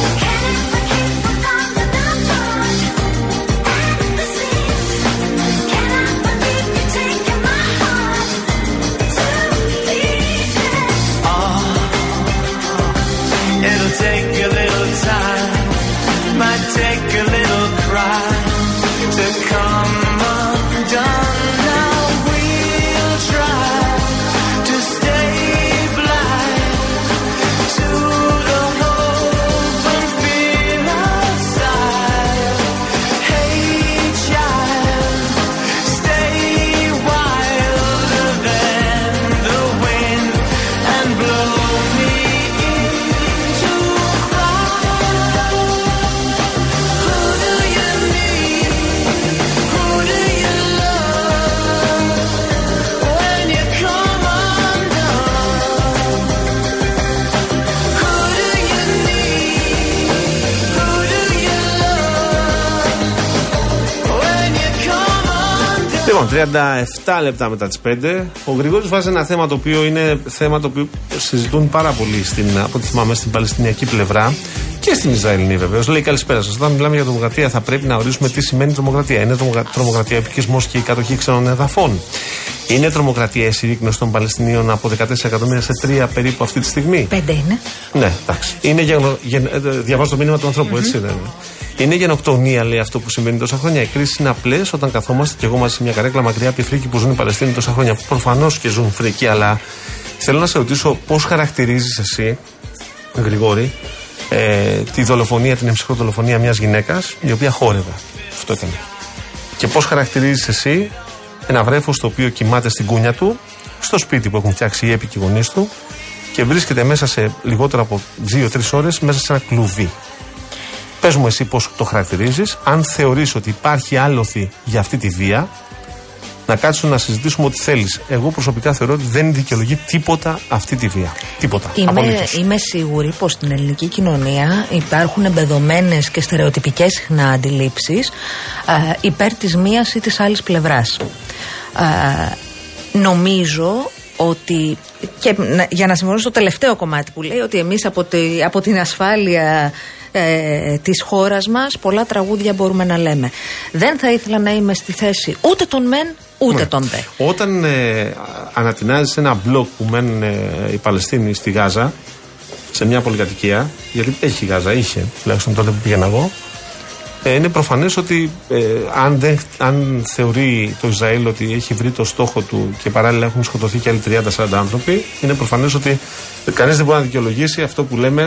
Λοιπόν, 37 λεπτά μετά τις 5. Ο Γρηγόρης βάζει ένα θέμα το οποίο είναι θέμα το οποίο συζητούν πάρα πολύ στην, από ό,τι θυμάμαι στην Παλαιστινιακή πλευρά και στην Ισραηλινή βεβαίως. Λέει καλησπέρα σας. Όταν μιλάμε για τρομοκρατία, θα πρέπει να ορίσουμε τι σημαίνει τρομοκρατία. Είναι τρομοκρα- τρομοκρατία επικισμός και η κατοχή ξένων εδαφών. Είναι τρομοκρατία η συρρήκνωση των Παλαιστινίων από 14 εκατομμύρια σε 3 περίπου αυτή τη στιγμή. Πέντε είναι. Ναι, εντάξει. Είναι γενο, γεν, ε, διαβάζω το μήνυμα του ανθρώπου, έτσι δεν είναι. Είναι γενοκτονία, λέει αυτό που συμβαίνει τόσα χρόνια. Οι κρίσει είναι απλές όταν καθόμαστε και εγώ μαζί σε μια καρέκλα μακριά από τη φρίκη που ζουν οι Παλαιστίνοι τόσα χρόνια. Προφανώς και ζουν φρίκη, αλλά θέλω να σε ρωτήσω πώς χαρακτηρίζεις εσύ, Γρηγόρη, ε, τη δολοφονία, την εμψυχρό δολοφονία μιας γυναίκας η οποία χόρευε. Αυτό έκανε. Και πώς χαρακτηρίζεις εσύ ένα βρέφος το οποίο κοιμάται στην κούνια του, στο σπίτι που έχουν φτιάξει οι έπικοι γονείς του και βρίσκεται μέσα σε λιγότερο από 2-3 ώρες μέσα σε ένα κλουβί. Πες μου εσύ πώς το χαρακτηρίζεις, αν θεωρείς ότι υπάρχει άλοθη για αυτή τη βία, να κάτσουμε να συζητήσουμε ό,τι θέλεις. Εγώ προσωπικά θεωρώ ότι δεν δικαιολογεί τίποτα αυτή τη βία. Τίποτα. Είμαι, Απολύτως. είμαι σίγουρη πως στην ελληνική κοινωνία υπάρχουν εμπεδομένες και στερεοτυπικές συχνά αντιλήψεις ε, υπέρ της μίας ή της άλλης πλευράς. Ε, νομίζω ότι και να- για να συμφωνήσω στο τελευταίο κομμάτι που λέει ότι εμείς από, τη- από την ασφάλεια ε, της χώρας μας πολλά τραγούδια μπορούμε να λέμε. Δεν θα ήθελα να είμαι στη θέση ούτε των μεν ούτε Ναι. των δε. Όταν ε, ανατινάζεις ένα μπλοκ που μένουν ε, οι Παλαιστίνοι στη Γάζα, σε μια πολυκατοικία, γιατί έχει η Γάζα, είχε, τουλάχιστον τότε που πήγαινα εγώ, ε, είναι προφανές ότι ε, αν, δεν, αν θεωρεί το Ισραήλ ότι έχει βρει το στόχο του και παράλληλα έχουν σκοτωθεί και άλλοι 30-40 άνθρωποι, είναι προφανές ότι κανείς δεν μπορεί να δικαιολογήσει αυτό που λέμε.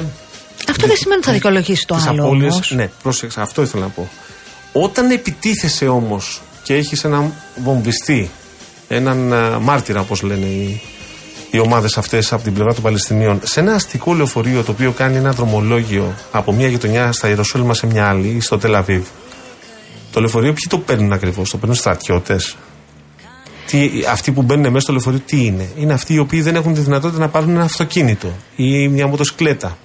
Αυτό δεν σημαίνει ότι θα δικαιολογήσει το τις άλλο απώλειες. όμως. Ναι, πρόσεξε, αυτό ήθελα να πω. Όταν επιτίθεσαι όμως και έχεις έναν βομβιστή, έναν α, μάρτυρα, όπως λένε οι, οι ομάδες αυτές από την πλευρά των Παλαιστινίων, σε ένα αστικό λεωφορείο το οποίο κάνει ένα δρομολόγιο από μια γειτονιά στα Ιεροσόλυμα σε μια άλλη ή στο Τελαβίβ. Το λεωφορείο ποιοι το παίρνουν ακριβώς, το παίρνουν στρατιώτες; Αυτοί που μπαίνουν μέσα στο λεωφορείο τι είναι; Είναι αυτοί οι οποίοι δεν έχουν τη δυνατότητα να πάρουν ένα αυτοκίνητο ή μια μοτοσυκλέτα.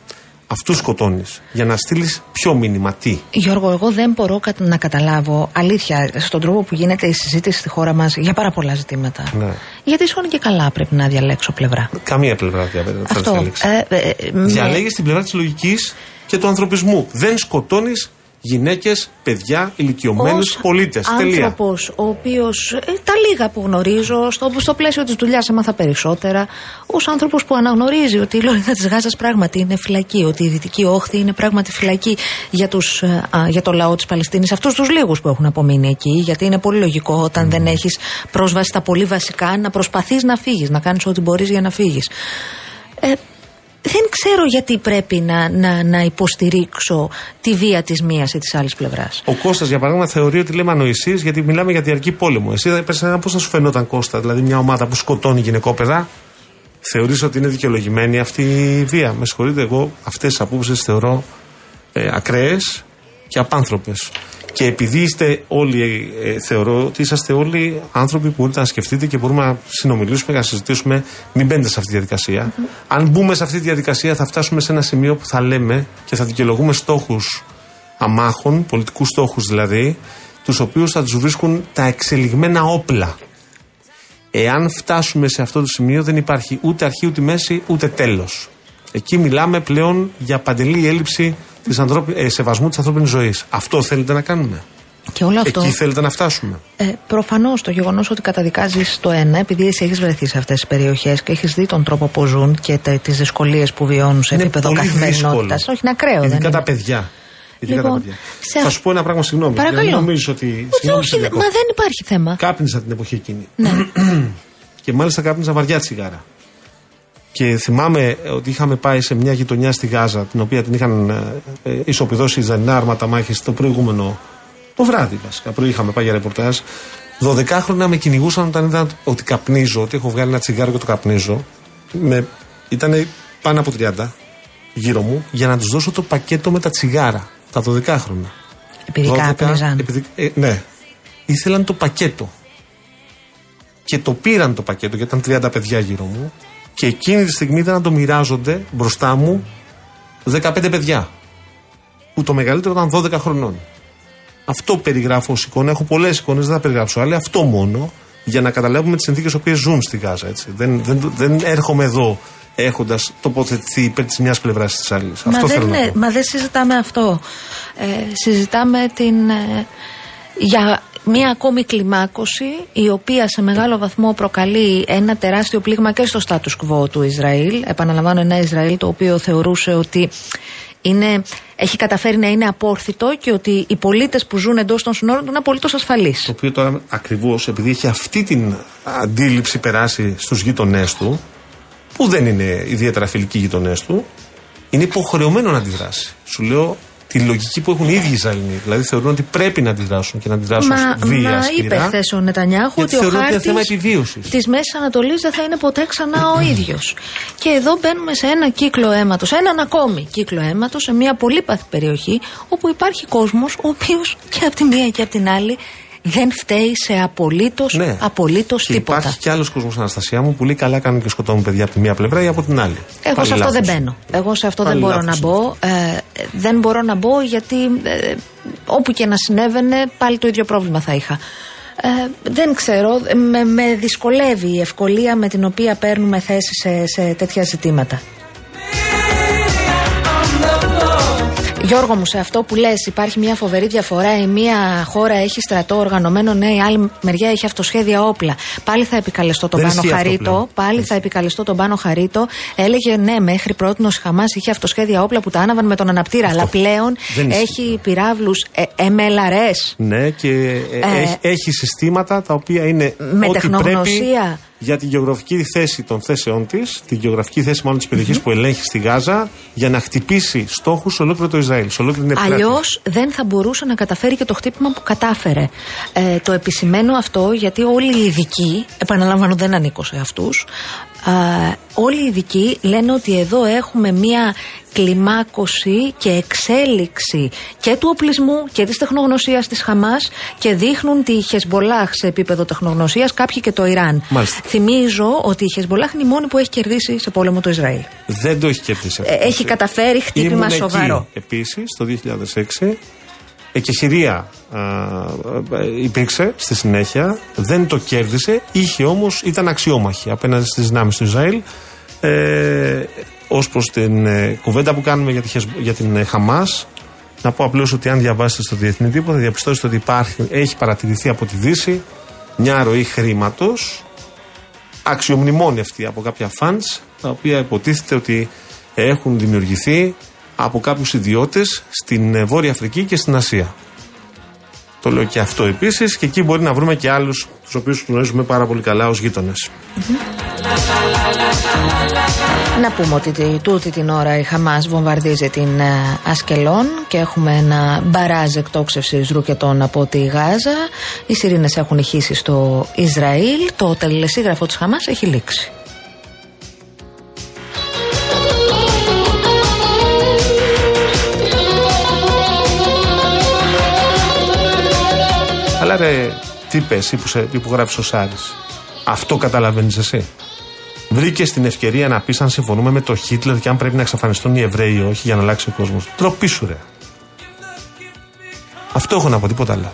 Αυτού σκοτώνεις. Για να στείλεις ποιο μήνυμα, τι; Γιώργο, εγώ δεν μπορώ κα- να καταλάβω αλήθεια στον τρόπο που γίνεται η συζήτηση στη χώρα μας για πάρα πολλά ζητήματα. Ναι. Γιατί σχόν και καλά πρέπει να διαλέξω πλευρά. Καμία πλευρά δεν θα Αυτό. διαλέξει. Ε, ε, ε, με- Διαλέγεις την πλευρά της λογικής και του ανθρωπισμού. Δεν σκοτώνεις γυναίκες, παιδιά, ηλικιωμένους ως πολίτες. Τελεία. άνθρωπος ο οποίος ε, τα λίγα που γνωρίζω στο, στο πλαίσιο της δουλειάς έμαθα περισσότερα ως άνθρωπος που αναγνωρίζει ότι η Λόρινα της Γάζας πράγματι είναι φυλακή ότι η Δυτική Όχθη είναι πράγματι φυλακή για, τους, ε, α, για το λαό της Παλαιστίνης αυτούς τους λίγους που έχουν απομείνει εκεί γιατί είναι πολύ λογικό όταν δεν έχεις πρόσβαση στα πολύ βασικά να προσπαθείς να φύγεις να κάνεις ό,τι μπορείς για να φύγεις ε, δεν ξέρω γιατί πρέπει να, να, να υποστηρίξω τη βία της μίας ή της άλλης πλευράς. Ο Κώστας για παράδειγμα θεωρεί ότι λέμε ανοησίες γιατί μιλάμε για διαρκή πόλεμο. Εσύ θα είπες πώς θα σου φαινόταν Κώστα, δηλαδή μια ομάδα που σκοτώνει γυναικόπαιδα, θεωρείς ότι είναι δικαιολογημένη αυτή η βία; Με συγχωρείτε, εγώ αυτές τις απόψεις θεωρώ ε, ακραίες και απάνθρωπες. Και επειδή είστε όλοι, ε, θεωρώ ότι είσαστε όλοι άνθρωποι που μπορείτε να σκεφτείτε και μπορούμε να συνομιλήσουμε και να συζητήσουμε. Μην μπαίνετε σε αυτή τη διαδικασια Αν μπούμε σε αυτή τη διαδικασία, θα φτάσουμε σε ένα σημείο που θα λέμε και θα δικαιολογούμε στόχους αμάχων, πολιτικούς στόχους δηλαδή, τους οποίους θα τους βρίσκουν τα εξελιγμένα όπλα. Εάν φτάσουμε σε αυτό το σημείο, δεν υπάρχει ούτε αρχή, ούτε μέση, ούτε τέλος. Εκεί μιλάμε πλέον για παντελή έλλειψη της ανθρώπι... ε, σεβασμού της ανθρώπινης ζωής. Αυτό θέλετε να κάνουμε; Και όλο αυτό. Εκεί θέλετε να φτάσουμε; Ε, Προφανώς το γεγονός ότι καταδικάζεις το ένα, επειδή εσύ έχεις βρεθεί σε αυτές τις περιοχές και έχεις δει τον τρόπο που ζουν και τις δυσκολίες που βιώνουν σε Είναι επίπεδο πολύ καθημερινότητας. δύσκολο. Όχι, είναι ακραίο, δεν Ειδικά είναι. τα παιδιά. Ειδικά Λοιπόν, τα παιδιά. σε Θα αυ- σου πω ένα πράγμα, συγγνώμη. Παρακαλώ. Για να μην νομίζεις ότι. Όχι, συγγνώμη, όχι, σε μα διακόπτω. δεν υπάρχει θέμα. Κάπνιζα την εποχή εκείνη. Ναι. Και μάλιστα κάπνιζα βαριά τσιγάρα. Και θυμάμαι ότι είχαμε πάει σε μια γειτονιά στη Γάζα, την οποία την είχαν ε, ε, ισοπεδώσει Ισραηλινά άρματα μάχης το προηγούμενο. Το βράδυ βασικά. Πρωί είχαμε πάει για ρεπορτάζ. 12χρονα με κυνηγούσαν όταν είδαν ότι καπνίζω, ότι έχω βγάλει ένα τσιγάρο και το καπνίζω. Με, ήταν πάνω από 30 γύρω μου για να τους δώσω το πακέτο με τα τσιγάρα. Τα 12χρονα. Επειδή 12, κάπνιζαν. επειδή- ε, ναι. Ήθελαν το πακέτο. Και το πήραν το πακέτο γιατί ήταν 30 παιδιά γύρω μου. Και εκείνη τη στιγμή ήταν να το μοιράζονται μπροστά μου 15 παιδιά. Που το μεγαλύτερο ήταν 12 χρονών. Αυτό περιγράφω ως εικόνα. Έχω πολλές εικόνες, δεν θα περιγράψω άλλε. Αυτό μόνο για να καταλάβουμε τις συνθήκες οποίες ζουν στη Γάζα. Έτσι. Δεν, δεν, δεν έρχομαι εδώ έχοντας τοποθετηθεί υπέρ της μιας πλευράς της άλλης. Μα, Αυτό δεν, θέλω να είναι- πω. μα δεν συζητάμε αυτό. Ε, συζητάμε την, ε, για μία ακόμη κλιμάκωση η οποία σε μεγάλο βαθμό προκαλεί ένα τεράστιο πλήγμα και στο status quo του Ισραήλ. Επαναλαμβάνω ένα Ισραήλ το οποίο θεωρούσε ότι είναι, έχει καταφέρει να είναι απόρθητο και ότι οι πολίτες που ζουν εντός των συνόρων του είναι απολύτως ασφαλείς. Το οποίο τώρα ακριβώς επειδή έχει αυτή την αντίληψη περάσει στους γείτονές του, που δεν είναι ιδιαίτερα φιλικοί γείτονές του, είναι υποχρεωμένο να αντιδράσει. Σου λέω τη λογική που έχουν οι ίδιοι Ισραηλοί. Δηλαδή θεωρούν ότι πρέπει να αντιδράσουν και να αντιδράσουν Μα, βία, μα σκληρά. είπε χθες ο Νετανιάχου γιατί ότι ο θεωρούν ότι είναι χάρτης θέμα επιβίωσης. της Μέσης Ανατολής δεν θα είναι ποτέ ξανά ο ίδιος. Και εδώ μπαίνουμε σε ένα κύκλο αίματος, έναν ακόμη κύκλο αίματος, σε μια πολύπαθη περιοχή, όπου υπάρχει κόσμος ο οποίος και από τη μία και από την άλλη δεν φταίει σε απολύτως Ναι. απολύτως Και τίποτα. Υπάρχει κι άλλος κόσμος, Αναστασία μου, που λέει καλά κάνουν και σκοτώνουν παιδιά από τη μία πλευρά ή από την άλλη. Εγώ Πάλι σε αυτό λάθος. δεν μπαίνω. Εγώ σε αυτό Πάλι δεν μπορώ λάθος να μπω. Ε, δεν μπορώ να μπω γιατί ε, όπου και να συνέβαινε πάλι το ίδιο πρόβλημα θα είχα. Ε, δεν ξέρω, με, με δυσκολεύει η ευκολία με την οποία παίρνουμε θέση σε, σε τέτοια ζητήματα. Γιώργο μου, σε αυτό που λες υπάρχει μια φοβερή διαφορά. Η μία χώρα έχει στρατό οργανωμένο, ναι, η άλλη μεριά έχει αυτοσχέδια όπλα. Πάλι θα επικαλεστώ τον Δεν Πάνο ισχύει αυτό Χαρίτο. πλέον. Πάλι θα επικαλεστώ τον Πάνο Χαρίτο. Έλεγε ναι, μέχρι πρώτη η Χαμάς είχε αυτοσχέδια όπλα που τα άναβαν με τον αναπτήρα. Αλλά πλέον Δεν ισχύει. έχει πυράβλους ε, MLRS. Ναι, και ε, Ε, έχει, έχει συστήματα τα οποία είναι με ό,τι τεχνογνωσία. πρέπει για τη γεωγραφική θέση των θέσεών της, τη γεωγραφική θέση μάλλον της περιοχη που ελέγχει στη Γάζα, για να χτυπήσει στόχους σε ολόκληρο το Ισραήλ, σε ολόκληρη την επικράτεια. Αλλιώς δεν θα μπορούσε να καταφέρει και το χτύπημα που κατάφερε. Ε, το επισημαίνω αυτό γιατί όλοι οι ειδικοί, επαναλαμβάνω δεν ανήκω σε αυτούς, όλοι οι ειδικοί λένε ότι εδώ έχουμε μία κλιμάκωση και εξέλιξη και του οπλισμού και της τεχνογνωσίας της Χαμάς και δείχνουν τη Χεσμολάχ σε επίπεδο τεχνογνωσίας, κάποιοι και το Ιράν. Μάλιστα. Θυμίζω ότι η Χεσμολάχ είναι η μόνη που έχει κερδίσει σε πόλεμο το Ισραήλ. Δεν το έχει κερδίσει αυτό. Ε, έχει καταφέρει χτύπημα Ήμουν σοβαρό. Επίσης το 2006. Εκεχηρία α, α, υπήρξε στη συνέχεια, δεν το κέρδισε, είχε όμως, ήταν αξιόμαχη απέναντι στις δυνάμεις του Ισραήλ. Ε, ως προς την ε, κουβέντα που κάνουμε για, τη, Χεσ- για την ε, Χαμάς, να πω απλώς ότι αν διαβάσετε στο διεθνή τύπο θα διαπιστώσετε ότι υπάρχει, έχει παρατηρηθεί από τη Δύση μια ροή χρήματος αξιομνημόνευτη από κάποια φαντς τα οποία υποτίθεται ότι έχουν δημιουργηθεί από κάποιους ιδιώτες στην ε, Βόρεια Αφρική και στην Ασία. Το λέω και αυτό επίσης και εκεί μπορεί να βρούμε και άλλους τους οποίους γνωρίζουμε πάρα πολύ καλά ως γείτονες. Να πούμε ότι τη- τούτη την ώρα η Χαμάς βομβαρδίζει την ε, Ασκελόν και έχουμε ένα μπαράζ εκτόξευσης ρουκετών από τη Γάζα. Οι σιρήνες έχουν ηχήσει στο Ισραήλ. Το τελεσίγραφο της Χαμάς έχει λήξει. Αλλά ρε, τι πες, που σε υπογράφεις ο Σάρης. Αυτό καταλαβαίνεις εσύ. Βρήκες την ευκαιρία να πεις αν συμφωνούμε με τον Χίτλερ και αν πρέπει να εξαφανιστούν οι Εβραίοι ή όχι για να αλλάξει ο κόσμος. Τροπή σου, ρε. Αυτό έχω να πω, τίποτα άλλο.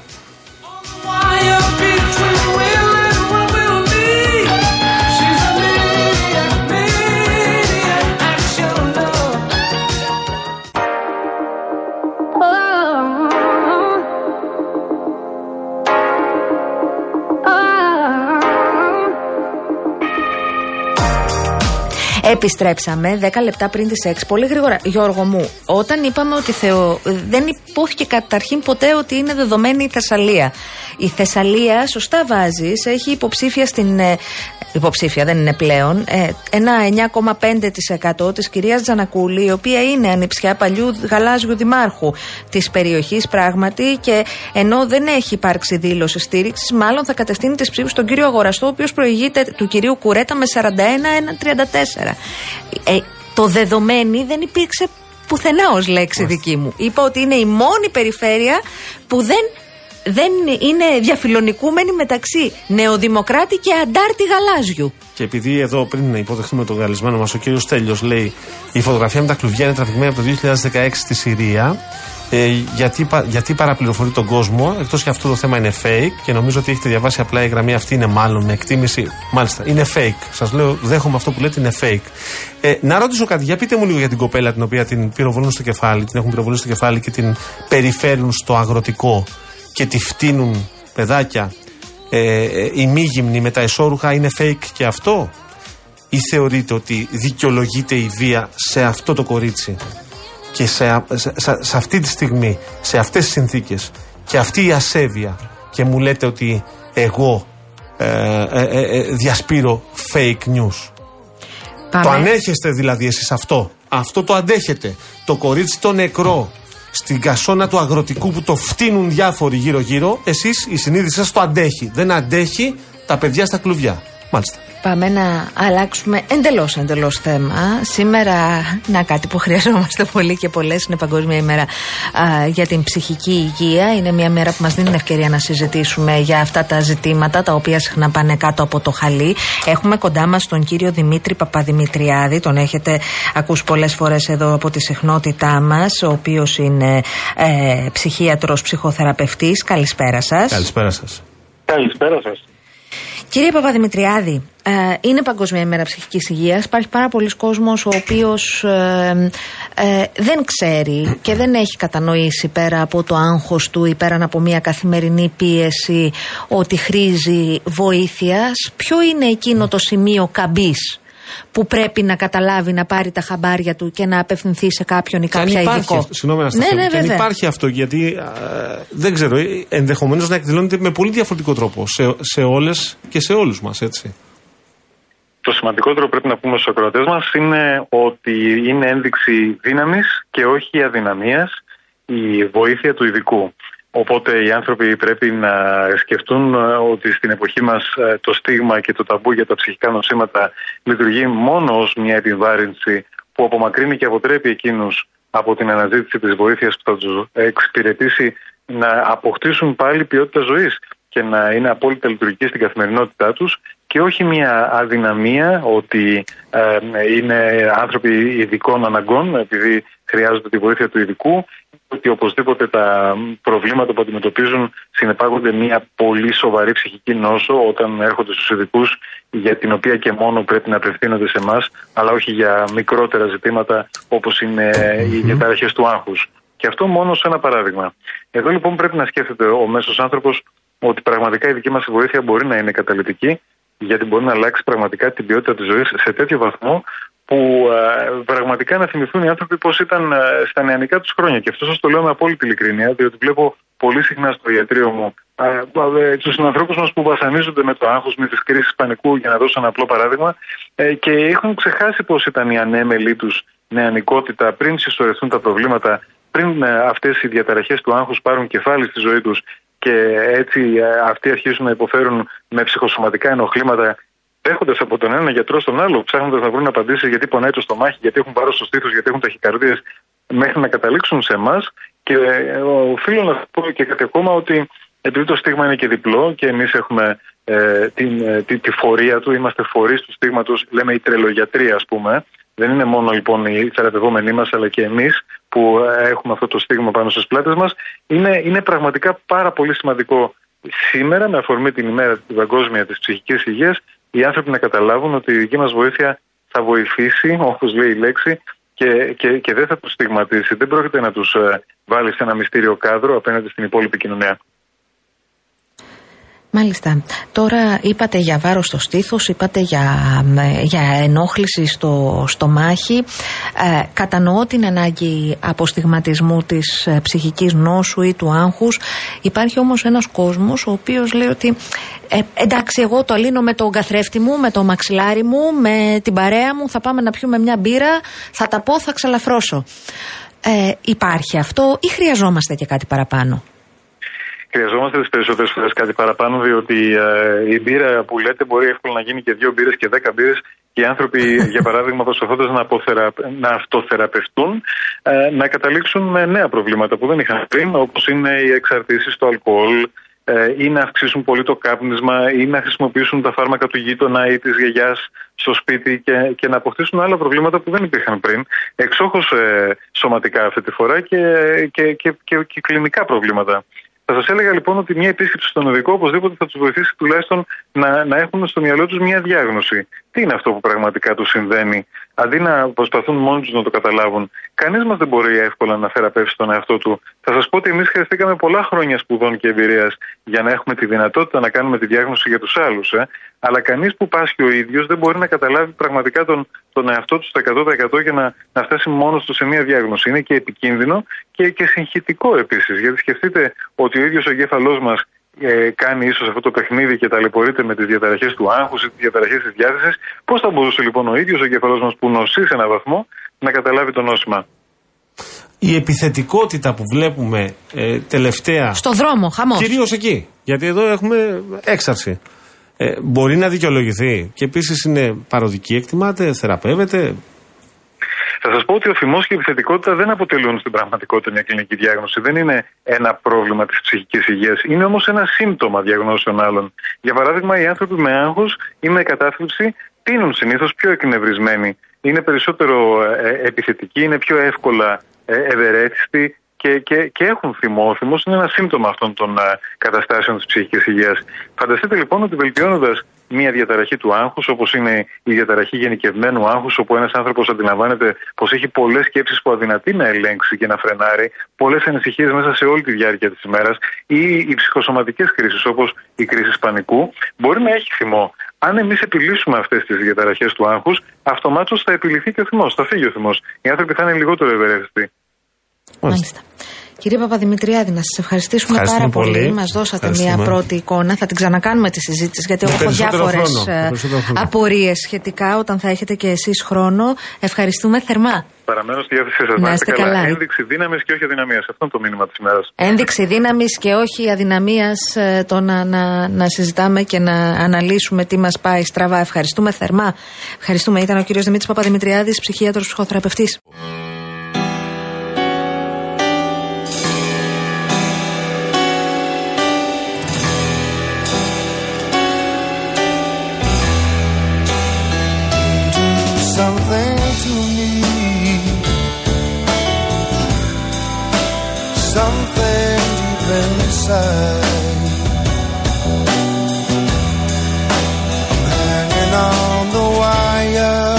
Επιστρέψαμε 10 λεπτά πριν τις 6. Πολύ γρήγορα. Γιώργο μου, όταν είπαμε ότι θεω... δεν υπόθηκε καταρχήν ποτέ ότι είναι δεδομένη η Θεσσαλία. Η Θεσσαλία, σωστά βάζεις, έχει υποψήφια στην. Ε, Υποψήφια δεν είναι πλέον. ε, ένα 9,5% της κυρίας Τζανακούλη, η οποία είναι ανιψιά παλιού γαλάζιου δημάρχου της περιοχής πράγματι και ενώ δεν έχει υπάρξει δήλωση στήριξης, μάλλον θα κατευθύνει τις ψήφους στον κύριο Αγοραστό, ο οποίος προηγείται του κυρίου Κουρέτα με 41-1,34. Ε, το δεδομένη δεν υπήρξε πουθενά ως λέξη δική μου. Είπα ότι είναι η μόνη περιφέρεια που δεν, δεν είναι διαφιλονικούμενη μεταξύ Νεοδημοκράτη και Αντάρτη Γαλάζιου. Και επειδή εδώ πριν υποδεχτούμε τον καλεσμένο μας, ο κύριος Τέλειο λέει: Η φωτογραφία με τα κλουβιά είναι τραβηγμένη από το 2016 στη Συρία. Ε, γιατί, πα- γιατί παραπληροφορεί τον κόσμο, εκτός και αυτό το θέμα είναι fake και νομίζω ότι έχετε διαβάσει απλά η γραμμή αυτή είναι μάλλον με εκτίμηση. Μάλιστα, είναι fake. Σας λέω, δέχομαι αυτό που λέτε είναι fake. Ε, να ρωτήσω κάτι, για πείτε μου λίγο για την κοπέλα την οποία την πυροβολούν στο κεφάλι, την έχουν πυροβολήσει στο κεφάλι και την περιφέρουν στο αγροτικό και τη φτύνουν παιδάκια. Ε, ε, η μη γυμνή με τα εσώρουχα είναι fake και αυτό, ή θεωρείτε ότι δικαιολογείται η βία σε αυτό το κορίτσι και σε, σε, σε- σε αυτή τη στιγμή, σε αυτές τις συνθήκες; Και αυτή η ασέβεια και μου λέτε ότι εγώ ε, ε, ε, ε, διασπείρω fake news. Πάμε. Το ανέχεστε δηλαδή εσείς αυτό; Αυτό το αντέχετε. Το κορίτσι το νεκρό στην κασόνα του αγροτικού που το φτύνουν διάφοροι γύρω-γύρω, εσείς η συνείδησή σας το αντέχει. Δεν αντέχει τα παιδιά στα κλουβιά. Μάλιστα. Πάμε να αλλάξουμε εντελώς εντελώς θέμα. Σήμερα, να κάτι που χρειαζόμαστε πολύ και πολλές, είναι Παγκόσμια ημέρα α, για την ψυχική υγεία. Είναι μια μέρα που μας δίνει την ευκαιρία να συζητήσουμε για αυτά τα ζητήματα τα οποία συχνά πάνε κάτω από το χαλί. Έχουμε κοντά μας τον κύριο Δημήτρη Παπαδημητριάδη. Τον έχετε ακούσει πολλές φορές εδώ από τη συχνότητά μας, ο οποίος είναι ε, ψυχίατρος ψυχοθεραπευτής. Καλησπέρα σας. Καλησπέρα σας. Καλησπέρα σας. Κύριε Παπαδημητριάδη, ε, είναι Παγκόσμια ημέρα ψυχικής υγείας. Υπάρχει πάρα πολλοί κόσμος ο οποίος ε, ε, δεν ξέρει και δεν έχει κατανοήσει πέρα από το άγχος του ή πέρα από μια καθημερινή πίεση ότι χρήζει βοήθειας. Ποιο είναι εκείνο το σημείο καμπής που πρέπει να καταλάβει να πάρει τα χαμπάρια του και να απευθυνθεί σε κάποιον ή Και αν κάποια υπάρχει ειδικό. αυτό- Συγγνώμη να ναι, σταθώ. ναι, Και αν βέβαια. υπάρχει αυτό, γιατί α, δεν ξέρω, ενδεχομένως να εκδηλώνεται με πολύ διαφορετικό τρόπο σε, σε όλες και σε όλους μας, έτσι. Το σημαντικότερο που πρέπει να πούμε στους ακροατές μας είναι ότι είναι ένδειξη δύναμης και όχι αδυναμίας η βοήθεια του ειδικού. Οπότε οι άνθρωποι πρέπει να σκεφτούν ε, ότι στην εποχή μας ε, το στίγμα και το ταμπού για τα ψυχικά νοσήματα λειτουργεί μόνο ως μια επιβάρυνση που απομακρύνει και αποτρέπει εκείνους από την αναζήτηση της βοήθειας που θα τους εξυπηρετήσει να αποκτήσουν πάλι ποιότητα ζωής και να είναι απόλυτα λειτουργικοί στην καθημερινότητά τους και όχι μια αδυναμία ότι ε, είναι άνθρωποι ειδικών αναγκών επειδή χρειάζονται τη βοήθεια του ειδικού ότι οπωσδήποτε τα προβλήματα που αντιμετωπίζουν συνεπάγονται μια πολύ σοβαρή ψυχική νόσο όταν έρχονται στους ειδικούς για την οποία και μόνο πρέπει να απευθύνονται σε εμάς, αλλά όχι για μικρότερα ζητήματα όπως είναι οι διαταραχές του άγχους. Και αυτό μόνο σε ένα παράδειγμα. Εδώ λοιπόν πρέπει να σκέφτεται ο μέσος άνθρωπος ότι πραγματικά η δική μας βοήθεια μπορεί να είναι καταλητική γιατί μπορεί να αλλάξει πραγματικά την ποιότητα της ζωής σε τέτοιο βαθμό που ε, πραγματικά να θυμηθούν οι άνθρωποι πώς ήταν ε, στα νεανικά τους χρόνια. Και αυτό σας το λέω με απόλυτη ειλικρίνεια, διότι βλέπω πολύ συχνά στο ιατρείο μου ε, ε, τους ανθρώπους μας που βασανίζονται με το άγχος, με τις κρίσεις πανικού, για να δώσω ένα απλό παράδειγμα, ε, και έχουν ξεχάσει πώς ήταν η ανέμελή τους νεανικότητα πριν συσσωρευτούν τα προβλήματα, πριν ε, αυτές οι διαταραχές του άγχους πάρουν κεφάλι στη ζωή τους και έτσι ε, αυτοί αρχίσουν να υποφέρουν με ψυχοσωματικά ενοχλήματα έχοντας από τον ένα γιατρό στον άλλο, ψάχνοντας να βρουν απαντήσεις γιατί πονάει το στομάχι, γιατί έχουν βάρο στο στήθος, γιατί έχουν ταχυκαρδίες, μέχρι να καταλήξουν σε εμάς. Και ε, οφείλω να πω και κάτι ακόμα ότι επειδή το στίγμα είναι και διπλό και εμείς έχουμε ε, την, ε, τη, τη φορεία του, είμαστε φορείς του στίγματος, λέμε η τρελογιατρία, ας πούμε. Δεν είναι μόνο λοιπόν οι θεραπευόμενοι μας, αλλά και εμείς που ε, έχουμε αυτό το στίγμα πάνω στις πλάτες μας. Είναι, είναι πραγματικά πάρα πολύ σημαντικό σήμερα, με αφορμή την ημέρα την παγκόσμια της ψυχικής υγείας, οι άνθρωποι να καταλάβουν ότι η δική μας βοήθεια θα βοηθήσει, όπως λέει η λέξη, και, και, και δεν θα τους στιγματίσει. Δεν πρόκειται να τους βάλει σε ένα μυστήριο κάδρο απέναντι στην υπόλοιπη κοινωνία. Μάλιστα. Τώρα είπατε για βάρος στο στήθος, είπατε για, ε, για ενόχληση στο στομάχι. Ε, κατανοώ την ανάγκη αποστιγματισμού της ε, ψυχικής νόσου ή του άγχους. Υπάρχει όμως ένας κόσμος ο οποίος λέει ότι ε, εντάξει εγώ το λύνω με τον καθρέφτη μου, με το μαξιλάρι μου, με την παρέα μου, θα πάμε να πιούμε μια μπύρα, θα τα πω, θα ξαλαφρώσω. Ε, υπάρχει αυτό ή χρειαζόμαστε και κάτι παραπάνω; Χρειαζόμαστε τις περισσότερες φορές κάτι παραπάνω, διότι ε, η μπύρα που λέτε μπορεί εύκολα να γίνει και δύο μπύρες και δέκα μπύρες. Και οι άνθρωποι, για παράδειγμα, προσπαθώντα να, αποθερα... να αυτοθεραπευτούν, ε, να καταλήξουν με νέα προβλήματα που δεν είχαν πριν, όπως είναι οι εξαρτήσεις στο αλκοόλ, ε, ή να αυξήσουν πολύ το κάπνισμα ή να χρησιμοποιήσουν τα φάρμακα του γείτονα ή της γιαγιάς στο σπίτι και, και να αποκτήσουν άλλα προβλήματα που δεν υπήρχαν πριν. Εξόχως ε, σωματικά αυτή τη φορά και, και, και, και, και κλινικά προβλήματα. Θα σας έλεγα λοιπόν ότι μια επίσκεψη στον οδικό οπωσδήποτε θα τους βοηθήσει τουλάχιστον να, να έχουν στο μυαλό τους μια διάγνωση. Τι είναι αυτό που πραγματικά τους συμβαίνει, αντί να προσπαθούν μόνοι τους να το καταλάβουν. Κανείς μας δεν μπορεί εύκολα να θεραπεύσει τον εαυτό του. Θα σας πω ότι εμείς χρειαστήκαμε πολλά χρόνια σπουδών και εμπειρίας για να έχουμε τη δυνατότητα να κάνουμε τη διάγνωση για τους άλλους. Ε. Αλλά κανείς που πάσχει ο ίδιος δεν μπορεί να καταλάβει πραγματικά τον, τον εαυτό του στο 100% για να, να φτάσει μόνος του σε μια διάγνωση. Είναι και επικίνδυνο και, και συγχυτικό επίσης. Γιατί σκεφτείτε ότι ο ίδιος ο εγκέφαλός μας ε, κάνει ίσως αυτό το παιχνίδι και ταλαιπωρείται με τις διαταραχές του άγχους ή τις διαταραχές της διάθεσης. Πώς θα μπορούσε λοιπόν ο ίδιος ο εγκέφαλός μας που νοσεί σε έναν βαθμό να καταλάβει το νόσημα; Η επιθετικότητα που βλέπουμε ε, τελευταία. Στο δρόμο, χαμός. Κυρίως εκεί. Γιατί εδώ έχουμε έξαρση. Ε, μπορεί να δικαιολογηθεί. Και επίσης είναι παροδική, εκτιμάται, θεραπεύεται. Θα σας πω ότι ο θυμός και η επιθετικότητα δεν αποτελούν στην πραγματικότητα μια κλινική διάγνωση. Δεν είναι ένα πρόβλημα της ψυχικής υγείας. Είναι όμως ένα σύμπτωμα διαγνώσεων άλλων. Για παράδειγμα, οι άνθρωποι με άγχος ή με κατάθλιψη τείνουν συνήθως πιο εκνευρισμένοι. Είναι περισσότερο ε, επιθετικοί, είναι πιο εύκολα ε, ευερέθιστοι και, και, και έχουν θυμό. Ο θυμό είναι ένα σύμπτωμα αυτών των ε, καταστάσεων της ψυχικής υγείας. Φανταστείτε λοιπόν ότι βελτιώνοντας μία διαταραχή του άγχους, όπως είναι η διαταραχή γενικευμένου άγχους, όπου ένας άνθρωπος αντιλαμβάνεται πως έχει πολλές σκέψεις που αδυνατεί να ελέγξει και να φρενάρει, πολλές ανησυχίες μέσα σε όλη τη διάρκεια της ημέρας, ή οι ψυχοσωματικές κρίσεις, όπως η κρίση πανικού, μπορεί να έχει θυμό. Αν εμείς επιλύσουμε αυτές τις διαταραχές του άγχους, αυτομάτως θα επιληθεί και ο θυμό, θα φύγει ο θυμό. Οι άνθρωποι θα είναι λιγότερο ευερέθητοι. Μάλιστα. Κύριε Παπαδημητριάδη, να σας ευχαριστήσουμε Ευχαριστούμε πάρα πολύ. πολύ. Μας δώσατε Ευχαριστούμε. μια πρώτη εικόνα. Θα την ξανακάνουμε τη συζήτηση, γιατί Με έχω περισσότερο διάφορες χρόνο, με περισσότερο χρόνο. απορίες σχετικά όταν θα έχετε και εσείς χρόνο. Ευχαριστούμε θερμά. Παραμένω στη διάθεσή σας. Να είστε καλά. Ένδειξη δύναμης και όχι αδυναμίας. Αυτό είναι το μήνυμα της ημέρας. Ένδειξη δύναμης και όχι αδυναμίας το να, να, να συζητάμε και να αναλύσουμε τι μας πάει στραβά. Ευχαριστούμε θερμά. Ευχαριστούμε. Ήταν ο κύριος Δημήτρης Παπαδημητριάδης, ψυχίατρος ψυχοθεραπευτής. Something deep inside. I'm Hanging on the wire.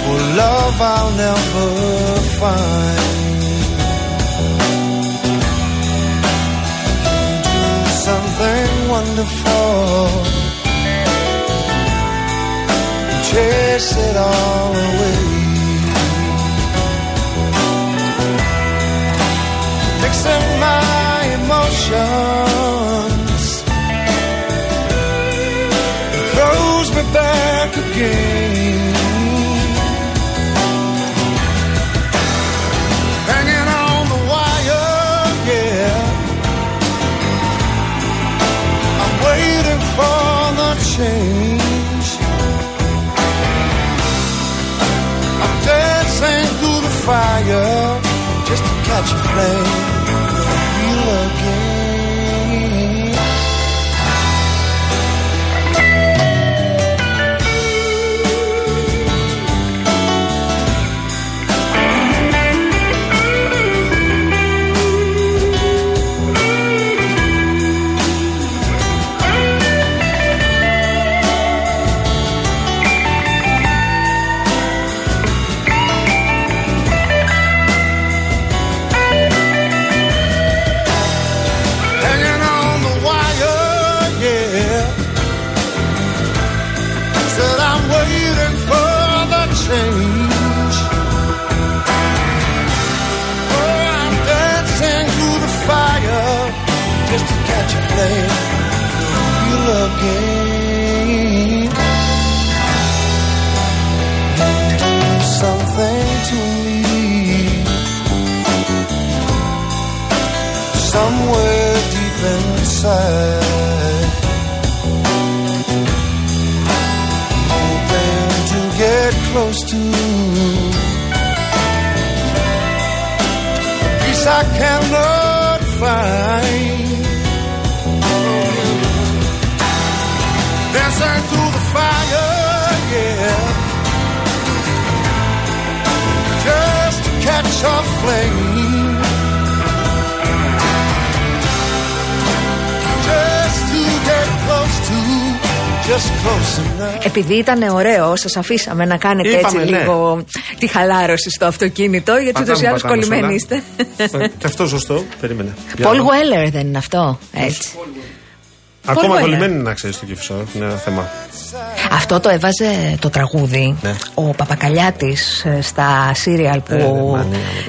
For love I'll never find. Something wonderful. chase it all away. Mixing my emotions throws me back again. Hanging on the wire, yeah. I'm waiting for the change. I'm dancing through the fire just to catch a flame. Somewhere deep inside. Hoping to get close to peace I can know. fight. Dancing through the fire, yeah. Just to catch a flame. Επειδή ήταν ωραίο, σας αφήσαμε να κάνετε Είπαμε, έτσι ναι. λίγο τη χαλάρωση στο αυτοκίνητο, γιατί ούτως ή Πατάμε, άλλως πατάμε κολλημένοι όλα. είστε. Ε, Και αυτό σωστό. Περίμενε. Για Πολ να δω. Γουέλερ δεν είναι αυτό. Έτσι. Ακόμα Weller. κολλημένοι είναι να ξέρεις το κυφισό. Είναι ένα θέμα. Αυτό το έβαζε το τραγούδι Ναι. ο Παπακαλιάτης στα σύριαλ που. Ε, ναι, μανία μου.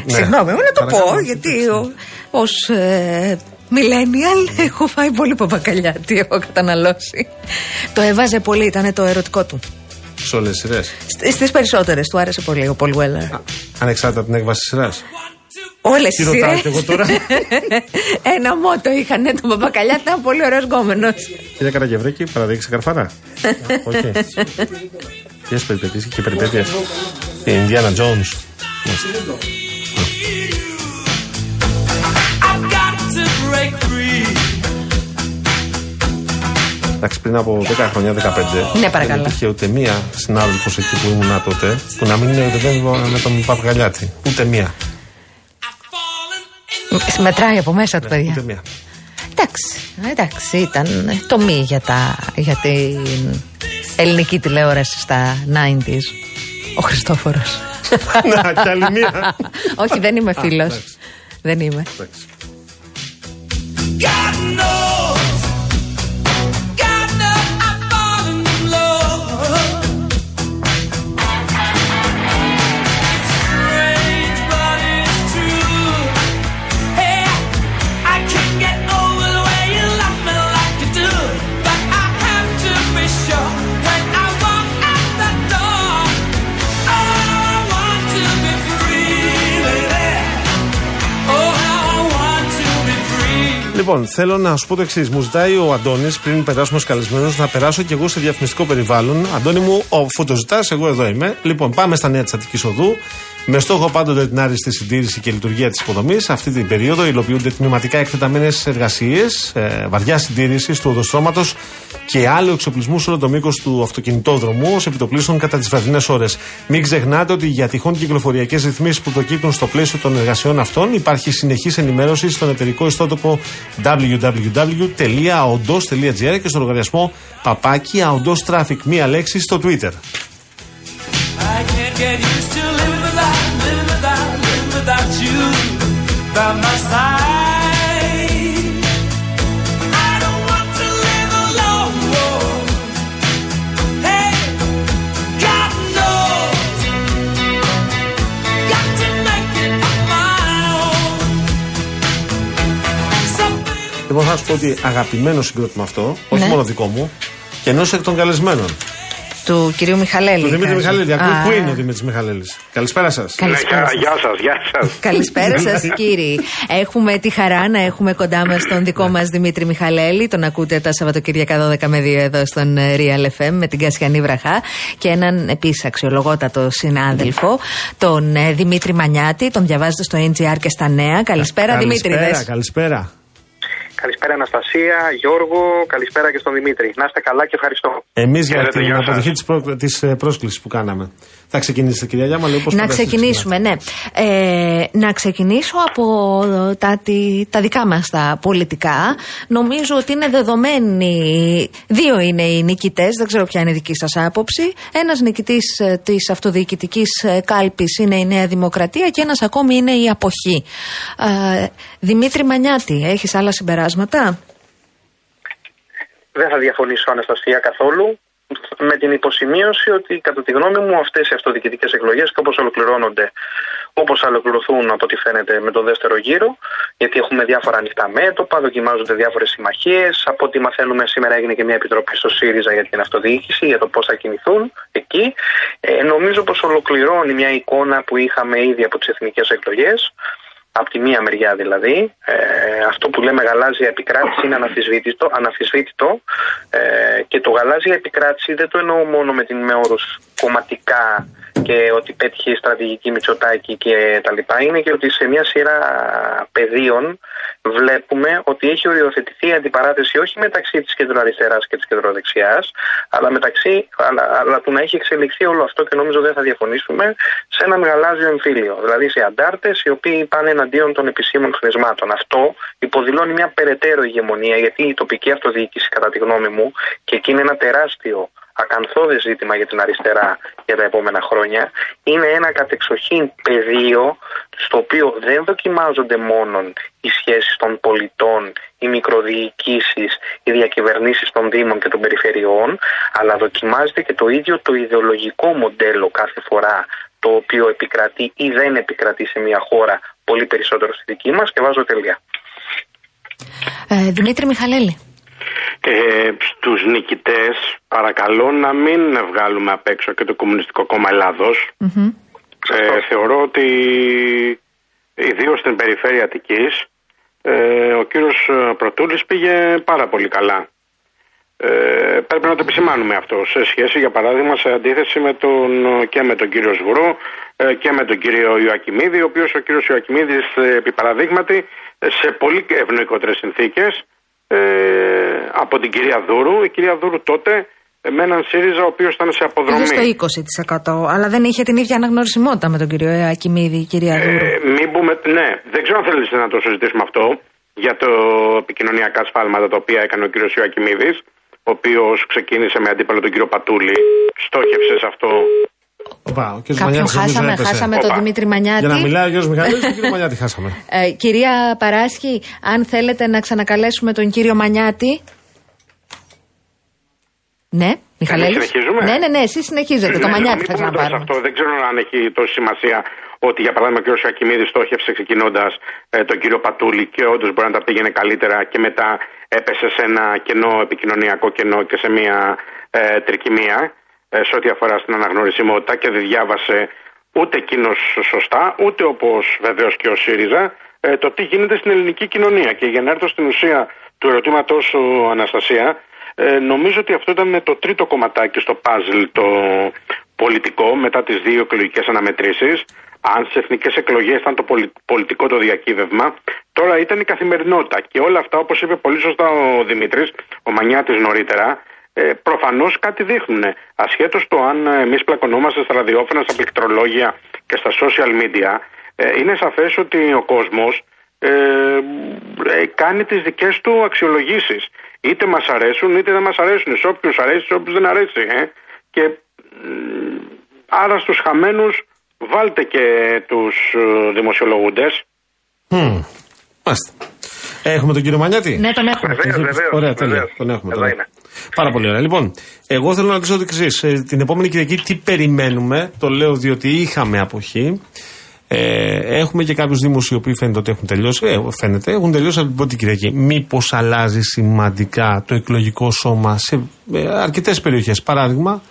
Ναι. Συγγνώμη, μου να το Παρακαλώ, πω, ναι, γιατί εντάξει, ως ε, millennial έχω φάει πολύ Παπακαλιάτη, έχω καταναλώσει. Το έβαζε πολύ, ήταν το ερωτικό του. Σε όλες τις σειρές. Στις περισσότερες του άρεσε πολύ ο Πολ Γουέλερ. Ανεξάρτητα από την έκβαση της σειράς. Όλες Τι τις ρωτάω σειρές. κι εγώ τώρα; Ένα μότο είχαν, τον Παπακαλιάτη ήταν πολύ ωραίος γκόμενος. Κυρία Καραγευρέκη, παραδείξει καρφάρα. Όχι. Ποιες περιπέτειες και περιπέτειες. Η Ινδιάνα Τζόουν. Εντάξει, πριν από 10 χρόνια, 15. Ναι, παρακαλώ. Δεν υπήρχε ούτε μία συνάδελφος εκεί που ήμουν τότε που να μην είναι ούτε με τον Παπαγαλιάτη. Ούτε μία. Μετράει από μέσα του, παιδιά. Ούτε μία. Εντάξει, εντάξει, ήταν το μη για, τα, για την ελληνική τηλεόραση στα 90s. Ο Χριστόφορος. Να, κι άλλη μία. Όχι, δεν είμαι φίλος. εντάξει. Δεν είμαι. Λοιπόν, θέλω να σου πω το εξής. Μου ζητάει ο Αντώνης, πριν περάσουμε στους καλεσμένους, να περάσω κι εγώ σε διαφημιστικό περιβάλλον. Αντώνη μου, αφού το ζητά, εγώ εδώ είμαι. Λοιπόν, πάμε στα νέα της Αττικής Οδού. Με στόχο πάντοτε την άριστη συντήρηση και λειτουργία της υποδομής, αυτή την περίοδο υλοποιούνται τμηματικά εκτεταμένες εργασίες, ε, βαριά συντήρησης του οδοστρώματο και άλλου εξοπλισμού σε όλο το μήκος του αυτοκινητόδρομου ως επιτοπλίστων κατά τις βραδινέ ώρες. Μην ξεχνάτε ότι για τυχόν κυκλοφοριακές ρυθμίσεις που προκύπτουν στο πλαίσιο των εργασιών αυτών υπάρχει συνεχής ενημέρωση στον εταιρικό ιστότοπο www.aondos.gr και στο λογαριασμό παπάκι aondos traffic, μία λέξη στο Twitter. I can't get used to without you by my side. I don't want to live alone. Hey, God knows. Got to make it on my own. Something Λοιπόν, θα σου πω ότι αγαπημένο συγκρότημα αυτό, όχι Ναι. μόνο δικό μου, και ενός εκ των καλεσμένων. Του κυρίου Μιχαλέλη. Του Δημήτρη εικάζω. Μιχαλέλη. Ακούει Α, που είναι ο Δημήτρης Μιχαλέλης; Καλησπέρα σας. Καλησπέρα Ναι, σας. γεια σας, γεια σας. Καλησπέρα σας, κύριοι. Έχουμε τη χαρά να έχουμε κοντά μας τον δικό μας Δημήτρη Μιχαλέλη. Τον ακούτε τα Σαββατοκύριακα 12 με 2 εδώ στον ε, Real FM με την Κασιανή Βραχά. Και έναν επίσης αξιολογότατο συνάδελφο, τον ε, Δημήτρη Μανιάτη. Τον διαβάζετε στο NGR και στα νέα. Καλησπέρα, Δημήτρη. Καλησπέρα, καλησπέρα. Καλησπέρα Αναστασία, Γιώργο, καλησπέρα και στον Δημήτρη. Να είστε καλά και ευχαριστώ. Εμείς για Χαίρετε, την γεια σας. αποδοχή της προ... της, ε, πρόσκλησης που κάναμε. Θα ξεκινήσετε, κυρία Γιάμα, λέει, πώς Να φανταστείτε ξεκινήσουμε, ναι. Ε, να ξεκινήσω από τα, τη- τα δικά μας τα πολιτικά. Νομίζω ότι είναι δεδομένοι, δύο είναι οι νικητές, δεν ξέρω ποια είναι η δική σας άποψη. Ένας νικητής ε, της αυτοδιοικητικής ε, κάλπης είναι η Νέα Δημοκρατία και ένας ακόμη είναι η Αποχή. Ε, Δημήτρη Μανιάτη, έχεις άλλα συμπεράσματα; Δεν θα διαφωνήσω Αναστασία καθόλου με την υποσημείωση ότι κατά τη γνώμη μου αυτές οι αυτοδιοικητικές εκλογές και όπως ολοκληρώνονται όπως θα ολοκληρωθούν από ό,τι φαίνεται με τον δεύτερο γύρο γιατί έχουμε διάφορα ανοιχτά μέτωπα, δοκιμάζονται διάφορες συμμαχίες από ό,τι μαθαίνουμε σήμερα έγινε και μια επιτροπή στο ΣΥΡΙΖΑ για την αυτοδιοίκηση για το πώς θα κινηθούν εκεί. Ε, νομίζω πως ολοκληρώνει μια εικόνα που είχαμε ήδη από τις εθνικές εκλογές από τη μία μεριά δηλαδή, ε, αυτό που λέμε γαλάζια επικράτηση είναι αναφυσβήτητο, αναφυσβήτητο ε, και το γαλάζια επικράτηση δεν το εννοώ μόνο με, την, με όρους κομματικά και ότι πέτυχε η στρατηγική Μητσοτάκη και τα λοιπά, είναι και ότι σε μια σειρά πεδίων βλέπουμε ότι έχει οριοθετηθεί η αντιπαράθεση όχι μεταξύ της κεντροαριστεράς και της κεντροδεξιάς, αλλά μεταξύ, αλλά, αλλά του να έχει εξελιχθεί όλο αυτό και νομίζω δεν θα διαφωνήσουμε, σε ένα μεγαλάζιο εμφύλιο. Δηλαδή σε αντάρτες οι οποίοι πάνε εναντίον των επισήμων χρησμάτων. Αυτό υποδηλώνει μια περαιτέρω ηγεμονία, γιατί η τοπική αυτοδιοίκηση, κατά τη γνώμη μου, και εκεί είναι ένα τεράστιο ακαθόδε ζήτημα για την αριστερά για τα επόμενα χρόνια, είναι ένα κατεξοχήν πεδίο στο οποίο δεν δοκιμάζονται μόνο οι σχέσεις των πολιτών, οι μικροδιοικήσεις, οι διακυβερνήσεις των δήμων και των περιφερειών, αλλά δοκιμάζεται και το ίδιο το ιδεολογικό μοντέλο κάθε φορά το οποίο επικρατεί ή δεν επικρατεί σε μια χώρα πολύ περισσότερο στη δική μας και βάζω τελεία. Ε, Δημήτρη Μιχαλέλη. Ε, στους νικητές παρακαλώ να μην βγάλουμε απ' έξω και το Κομμουνιστικό Κόμμα Ελλάδος. Ε, θεωρώ ότι ιδίως στην περιφέρεια Αττικής ε, ο κύριος ε, Πρωτούλης πήγε πάρα πολύ καλά. Ε, πρέπει να το επισημάνουμε αυτό σε σχέση για παράδειγμα σε αντίθεση με τον, και με τον κύριο Σβουρό ε, και με τον κύριο Ιωακιμίδη ο οποίος ο κύριος Ιωακιμίδης ε, επί παραδείγματι ε, σε πολύ ευνοϊκότερες συνθήκες ε, από την κυρία Δούρου. Η κυρία Δούρου τότε ε, με έναν ΣΥΡΙΖΑ ο οποίος ήταν σε αποδρομή. Πήγε στο 20%. Αλλά δεν είχε την ίδια αναγνωρισιμότητα με τον κύριο Ακιμίδη, η κυρία Δούρου. Ε, μην πούμε, ναι, δεν ξέρω αν θέλετε να το συζητήσουμε αυτό για το επικοινωνιακά σφάλματα τα οποία έκανε ο κύριος Ιωακιμίδης ο οποίος ξεκίνησε με αντίπαλο τον κύριο Πατούλη, στόχευσε σε αυτό. Οπα, ο κύριος Κάποιον Μανιάτης νομίζω χάσαμε, έπεσε. χάσαμε Όπα. τον Δημήτρη Μανιάτη. Για να μιλάει ο κύριος Μιχαλής, τον κύριο Μανιάτη χάσαμε. Ε, κυρία Παράσχη, αν θέλετε να ξανακαλέσουμε τον κύριο Μανιάτη. Ναι, Μιχαλέλης. συνεχίζουμε; Ναι, ναι, ναι, εσείς συνεχίζετε. το Ναι, Μανιάτη μην θα πούμε τώρα σε ξαναπάρουμε. αυτό. Δεν ξέρω αν έχει τόση σημασία ότι για παράδειγμα ο κ. Σακιμίδη στόχευσε ξεκινώντας τον κύριο Πατούλη και όντως μπορεί να τα πήγαινε καλύτερα και μετά έπεσε σε ένα κενό επικοινωνιακό κενό και σε μια ε, τρικυμία ε, σε ό,τι αφορά στην αναγνωρισιμότητα και δεν διάβασε ούτε εκείνος σωστά, ούτε όπως βεβαίως και ο ΣΥΡΙΖΑ ε, το τι γίνεται στην ελληνική κοινωνία. Και για να έρθω στην ουσία του ερωτήματό σου, Αναστασία, ε, νομίζω ότι αυτό ήταν το τρίτο κομματάκι στο παζλ το πολιτικό μετά τις δύο εκλογικές αναμετρήσεις. Αν στις εθνικές εκλογές ήταν το πολι- πολιτικό το διακύβευμα, τώρα ήταν η καθημερινότητα. Και όλα αυτά, όπως είπε πολύ σωστά ο Δημήτρης, ο Μανιάτης νωρίτερα, ε, προφανώς κάτι δείχνουν. Ασχέτως το αν εμείς πλακωνόμαστε στα ραδιόφωνα, στα πληκτρολόγια και στα social media, ε, είναι σαφές ότι ο κόσμος ε, ε, κάνει τις δικές του αξιολογήσεις. Είτε μας αρέσουν είτε δεν μας αρέσουν. Σε όποιους αρέσει, σε όποιους δεν αρέσει. Ε. Και μ, άρα στους χαμένους βάλτε και τους ε, δημοσιολογούντες. Μμμ. Μάλιστα. Έχουμε τον κύριο Μανιάτη; Ναι, τον έχουμε. Βεβαίως, βεβαίως, Ωραία, τέλεια. βεβαίως. Τον έχουμε. Εδώ τον είναι. έχουμε. Πάρα πολύ ωραία. Λοιπόν, εγώ θέλω να ρωτήσω το εξής. Την επόμενη Κυριακή τι περιμένουμε; Το λέω διότι είχαμε αποχή. Ε, έχουμε και κάποιους Δήμους οι οποίοι φαίνεται ότι έχουν τελειώσει. Ε, φαίνεται, έχουν τελειώσει από την πρώτη Κυριακή. Μήπως αλλάζει σημαντικά το εκλογικό σώμα σε ε, αρκετές περιοχές. Παράδειγμα,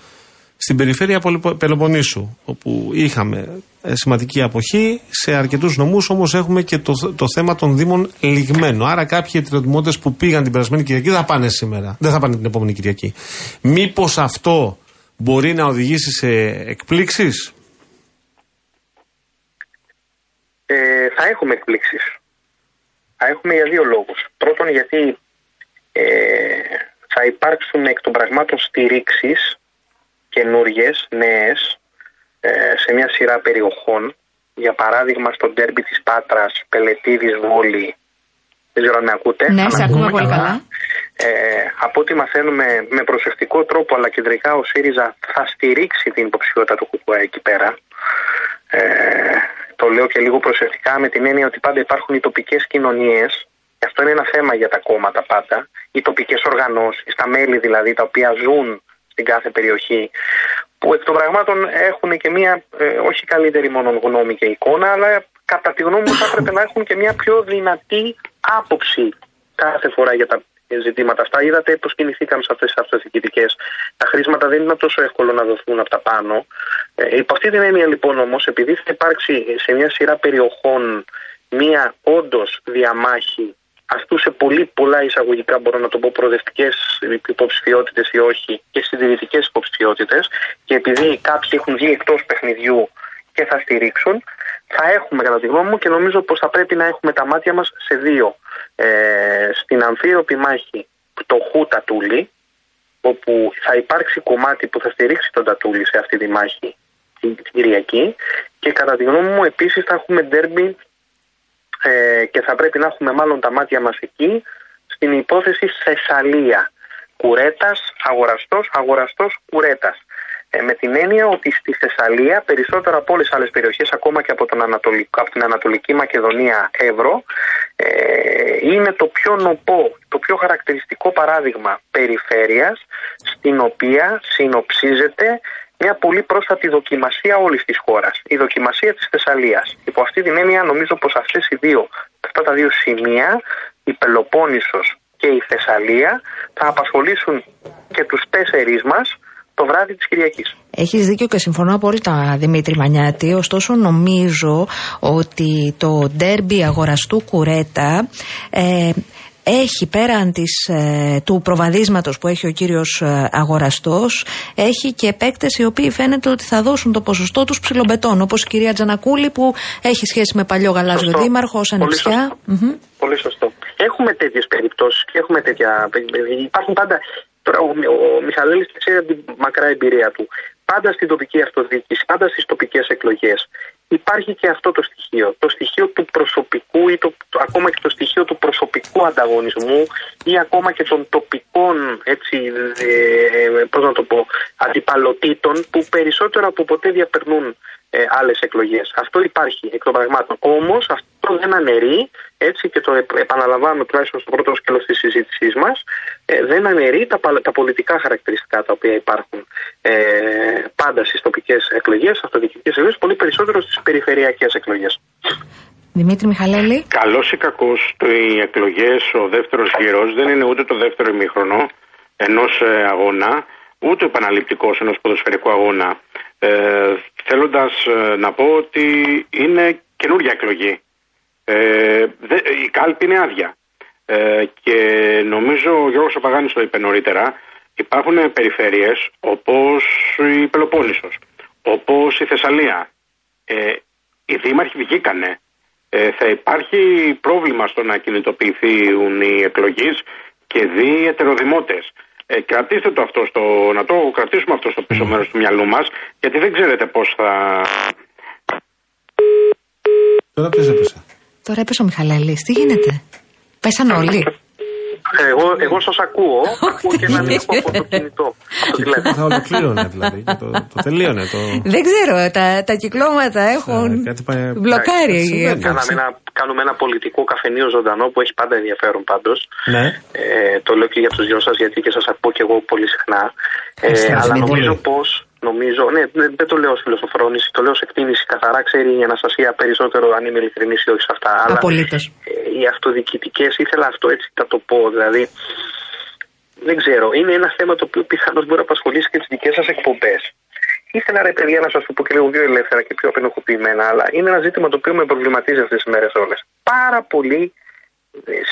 στην περιφέρεια Πολυπο- Πελοποννήσου, όπου είχαμε ε, σημαντική αποχή, σε αρκετούς νομούς όμως έχουμε και το, το θέμα των Δήμων λιγμένο. Άρα κάποιοι εταιρεωτημότε που πήγαν την περασμένη Κυριακή θα πάνε σήμερα. Δεν θα πάνε την επόμενη Κυριακή. Μήπως αυτό μπορεί να οδηγήσει σε εκπλήξεις; Ε, θα έχουμε εκπλήξεις. Θα έχουμε για δύο λόγους. Πρώτον γιατί ε, θα υπάρξουν εκ των πραγμάτων στηρίξεις καινούριε, νέες, ε, σε μια σειρά περιοχών. Για παράδειγμα στο ντέρμπι της Πάτρας, Πελετίδης, Βόλη. Δεν ξέρω αν με ακούτε. Ναι, Αν σε ακούμε ακούμε πολύ καλά. Ε, από ό,τι μαθαίνουμε με προσεκτικό τρόπο αλλά κεντρικά ο ΣΥΡΙΖΑ θα στηρίξει την υποψηφιότητα του ΚΚΕ εκεί πέρα. Ε, το λέω και λίγο προσεκτικά με την έννοια ότι πάντα υπάρχουν οι τοπικές κοινωνίες. Και αυτό είναι ένα θέμα για τα κόμματα πάντα. Οι τοπικές οργανώσεις, τα μέλη δηλαδή, τα οποία ζουν στην κάθε περιοχή, που εκ των πραγμάτων έχουν και μια ε, όχι καλύτερη μόνο γνώμη και εικόνα, αλλά κατά τη γνώμη μου θα έπρεπε να έχουν και μια πιο δυνατή άποψη κάθε φορά για τα ζητήματα αυτά. Είδατε πώς κινηθήκαμε σε αυτές τις αυτοδιοικητικές. Τα χρήματα δεν είναι τόσο εύκολο να δοθούν από τα πάνω. Ε, υπό αυτή την έννοια λοιπόν όμως, επειδή θα υπάρξει σε μια σειρά περιοχών μια όντως διαμάχη αυτού σε πολύ πολλά εισαγωγικά μπορώ να το πω προοδευτικές υποψηφιότητες ή όχι και συντηρητικές υποψηφιότητες και επειδή κάποιοι έχουν βγει εκτός παιχνιδιού και θα στηρίξουν, θα έχουμε κατά τη γνώμη μου και νομίζω πως θα πρέπει να έχουμε τα μάτια μας σε δύο. Ε, στην αμφίροπη μάχη πτωχού Τατούλη, όπου θα υπάρξει κομμάτι που θα στηρίξει τον Τατούλη σε αυτή τη μάχη την την Κυριακή και κατά τη γνώμη μου επίσης θα έχουμε ντέρμπι ε, και θα πρέπει να έχουμε μάλλον τα μάτια μας εκεί στην υπόθεση Θεσσαλία. Κουρέτας, αγοραστός, αγοραστός, κουρέτας. Ε, με την έννοια ότι στη Θεσσαλία, περισσότερο από όλες τις άλλες περιοχές, ακόμα και από, τον Ανατολικό, από την Ανατολική Μακεδονία Εύρο, ε, είναι το πιο νοπό, το πιο χαρακτηριστικό παράδειγμα περιφέρειας, στην οποία συνοψίζεται μια πολύ πρόσφατη δοκιμασία όλης της χώρας. Η δοκιμασία της Θεσσαλίας. Υπό αυτή την έννοια νομίζω πως αυτές οι δύο, αυτά τα δύο σημεία, η Πελοπόννησος και η Θεσσαλία, θα απασχολήσουν και τους τέσσερις μας το βράδυ της Κυριακής. Έχεις δίκιο και συμφωνώ απόλυτα, Δημήτρη Μανιάτη. Ωστόσο, νομίζω ότι το ντέρμπι αγοραστού κουρέτα ε, έχει πέραν της, ε, του προβαδίσματος που έχει ο κύριος ε, αγοραστός έχει και παίκτες οι οποίοι φαίνεται ότι θα δώσουν το ποσοστό τους ψιλομπετών όπως η κυρία Τζανακούλη που έχει σχέση με παλιό γαλάζιο Σωστό. δήμαρχο ως Πολύ ανεψιά. σωστό. Μμμ. Πολύ σωστό. Έχουμε τέτοιες περιπτώσεις και έχουμε τέτοια. Υπάρχουν πάντα. Τώρα, ο, ο Μιχαλέλης ξέρει από την μακρά εμπειρία του. Πάντα στην τοπική αυτοδιοίκηση, πάντα στις τοπικές εκλογές. Υπάρχει και αυτό το στοιχείο. Το στοιχείο του προσωπικού ή το, το- ακόμα και το στοιχείο του προσωπικού ανταγωνισμού ή ακόμα και των τοπικών έτσι, ε, πώς να το πω, αντιπαλωτήτων που περισσότερο από ποτέ διαπερνούν ε, άλλες εκλογές. Αυτό υπάρχει εκ των πραγμάτων. Όμως αυτό δεν αναιρεί, έτσι και το επ- επαναλαμβάνουμε τουλάχιστον στο πρώτο σκέλος της συζήτησής μας, ε, δεν αναιρεί τα, πα- τα πολιτικά χαρακτηριστικά τα οποία υπάρχουν ε, πάντα στις τοπικές εκλογές, αυτοδιοικητικές εκλογές, πολύ περισσότερο στις περιφερειακές εκλογές. Δημήτρη Μιχαλέλη. Καλός ή κακός, οι εκλογές, ο δεύτερος γύρος δεν είναι ούτε το δεύτερο ημίχρονο ενός αγώνα, ούτε ο επαναληπτικός ενός ποδοσφαιρικού αγώνα. Ε, Θέλοντας να πω ότι είναι καινούργια εκλογή. Ε, δε, η κάλπη είναι άδεια. Ε, και νομίζω ο Γιώργος Απαγάνης το είπε νωρίτερα, υπάρχουν περιφέρειες όπως η Πελοπόννησος, όπως η Θεσσαλία. Ε, οι δήμαρχοι βγήκανε. Ε, θα υπάρχει πρόβλημα στο να κινητοποιηθούν οι εκλογείς και δι οι ετεροδημότες. Ε, κρατήστε το αυτό στο, να το κρατήσουμε αυτό στο πίσω μέρος του μυαλού μας, γιατί δεν ξέρετε πώς θα, Τώρα ποιος έπεσε; Τώρα έπεσε ο Μιχαλέλης. Τι γίνεται; Πέσαν όλοι. Εγώ, εγώ σας ακούω, ακούω και έναν ήχο από το κινητό. από το τηλέφωνο. Θα ολοκλήρωνε δηλαδή. και Το, το τελείωνε. Το... Δεν ξέρω, τα, τα κυκλώματα έχουν Ε, κάτι πάει- μπλοκάρει η Συμβαίνει. απόψη. Κάναμε ένα, κάνουμε ένα πολιτικό καφενείο ζωντανό που έχει πάντα ενδιαφέρον πάντως. Ναι. Ε, το λέω και για τους δυο σας γιατί και σας ακούω και εγώ πολύ συχνά. Ε, Ευχαριστώ, αλλά Δημήτρη. νομίζω πως, νομίζω, ναι, δεν, δεν το λέω ως φιλοσοφρόνηση, το λέω ως εκτίμηση. Καθαρά ξέρει η Αναστασία περισσότερο αν είμαι ειλικρινής ή όχι σε αυτά. Αλλά Απολύτως. ε, οι αυτοδιοικητικές, ήθελα αυτό έτσι να το πω, δηλαδή δεν ξέρω, είναι ένα θέμα το οποίο πιθανώς μπορεί να απασχολήσει και τις δικές σας εκπομπές. Ήθελα ρε παιδιά να σας το πω και λίγο πιο ελεύθερα και πιο απενοχοποιημένα, αλλά είναι ένα ζήτημα το οποίο με προβληματίζει αυτές τις μέρες όλες. Πάρα πολλοί ε,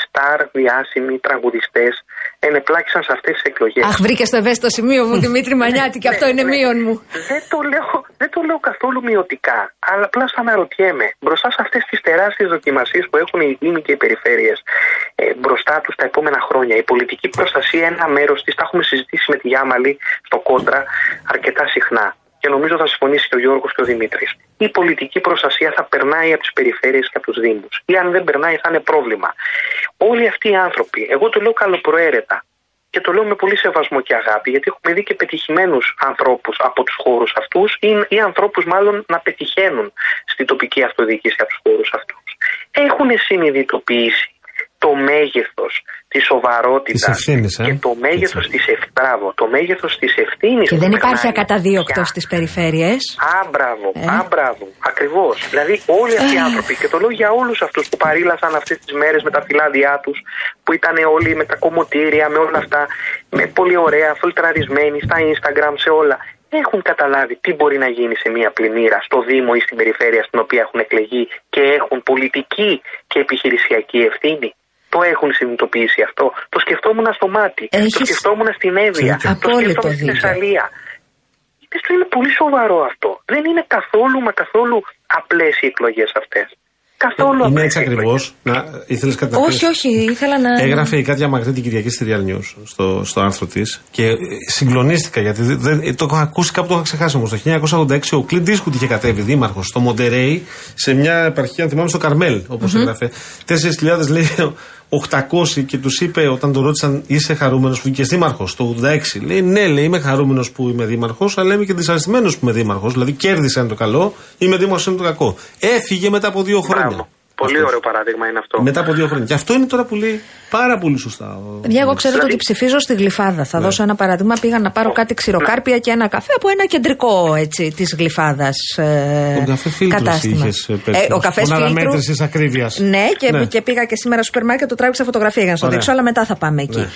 στάρ, διάσημοι, τραγουδιστές ενεπλάκησαν σε αυτές τις εκλογές. Αχ, βρήκε το ευαίσθητο σημείο μου, Δημήτρη Μανιάτη, και αυτό Ναι, είναι ναι. μείον μου. Δεν το, λέω, δεν το λέω καθόλου μειωτικά, αλλά απλά σαν αναρωτιέμαι. Μπροστά σε αυτές τις τεράστιες δοκιμασίες που έχουν οι Δήμοι και οι περιφέρειες ε, μπροστά τους τα επόμενα χρόνια, η πολιτική προστασία, ένα μέρος της, τα έχουμε συζητήσει με τη Γιάμαλη στο κόντρα αρκετά συχνά. Και νομίζω θα συμφωνήσει και ο Γιώργος και ο Δημήτρης. Η πολιτική προστασία θα περνάει από τις περιφέρειες και από τους Δήμους. Ή αν δεν περνάει, θα είναι πρόβλημα. Όλοι αυτοί οι άνθρωποι, εγώ το λέω καλοπροαίρετα, και το λέω με πολύ σεβασμό και αγάπη, γιατί έχουμε δει και πετυχημένους ανθρώπους από τους χώρους αυτούς ή, ή ανθρώπους μάλλον να πετυχαίνουν στην τοπική αυτοδιοίκηση από τους χώρους αυτούς. Έχουν συνειδητοποιήσει το μέγεθος της σοβαρότητας Της ευθύνης, ε. και το μέγεθος Έτσι. τη ευθύνη. Το μέγεθος της ευθύνης. Και δεν υπάρχει ακαταδίωκτο στις περιφέρειες. Α, μπράβο, Ε. α, μπράβο. Ακριβώς. Δηλαδή, όλοι αυτοί οι άνθρωποι, και το λέω για όλους αυτούς που παρήλασαν αυτές τις μέρες με τα φυλάδια τους, που ήταν όλοι με τα κομμωτήρια, με όλα αυτά, με πολύ ωραία, φιλτραρισμένοι στα Instagram, σε όλα. Έχουν καταλάβει τι μπορεί να γίνει σε μια πλημμύρα, στο Δήμο ή στην περιφέρεια στην οποία έχουν εκλεγεί και έχουν πολιτική και επιχειρησιακή ευθύνη. Το έχουν συνειδητοποιήσει αυτό. Το σκεφτόμουν στο μάτι. Το Έχεις σκεφτόμουν στην Εύβοια. Το απόλυτο σκεφτόμουν στη δίκιο. Θεσσαλία. Πιστεύω είναι πολύ σοβαρό αυτό. Δεν είναι καθόλου μα καθόλου απλές οι εκλογές αυτές. Καθόλου Είναι απλές έτσι οι ακριβώς. εκλογές. Ήθελες κάτι να Όχι, πεις; όχι, ήθελα να. Έγραφε η Κάτια Μαγρή την Κυριακή στη Real News στο, στο άρθρο της και ε, συγκλονίστηκα γιατί δεν, δεν- το έχω ακούσει κάπου το είχα ξεχάσει όμως. Το 1986 ο Κλίντ Δίσκουτ είχε κατέβει δήμαρχος στο Μοντερέι σε μια επαρχία, αν θυμάμαι, στο Καρμέλ, όπως έγραφε. 4.000 λέει 800 και τους είπε όταν τον ρώτησαν είσαι χαρούμενος που βγήκες δήμαρχος το 86. Λέει ναι, λέει είμαι χαρούμενος που είμαι δήμαρχος, αλλά είμαι και δυσαρεστημένος που είμαι δήμαρχος. Δηλαδή κέρδισε αν το καλό, είμαι δήμαρχος αν το κακό. Έφυγε μετά από δύο χρόνια. Μπράβο. Πολύ Αυτός. ωραίο παράδειγμα είναι αυτό. Μετά από δύο χρόνια. Και αυτό είναι τώρα που λέει πάρα πολύ σωστά. ο- Παιδιά, εγώ ξέρετε Δηλαδή- ότι ψηφίζω στη Γλυφάδα. Θα δώσω ένα παράδειγμα. Πήγα να πάρω κάτι ξηροκάρπια και ένα καφέ από ένα κεντρικό έτσι της Γλυφάδας. Ε, Τον καφέ φίλτρος κατάστημα. είχες, ε, πέρσι. ο καφές Μονάδα φίλτρου. μέτρησης ακρίβειας. Ναι, και, Ναι. και πήγα και σήμερα στο σούπερ μάρκετ το τράβηξα φωτογραφία για να σου το Ωραία. δείξω, αλλά μετά θα πάμε εκεί. Ναι.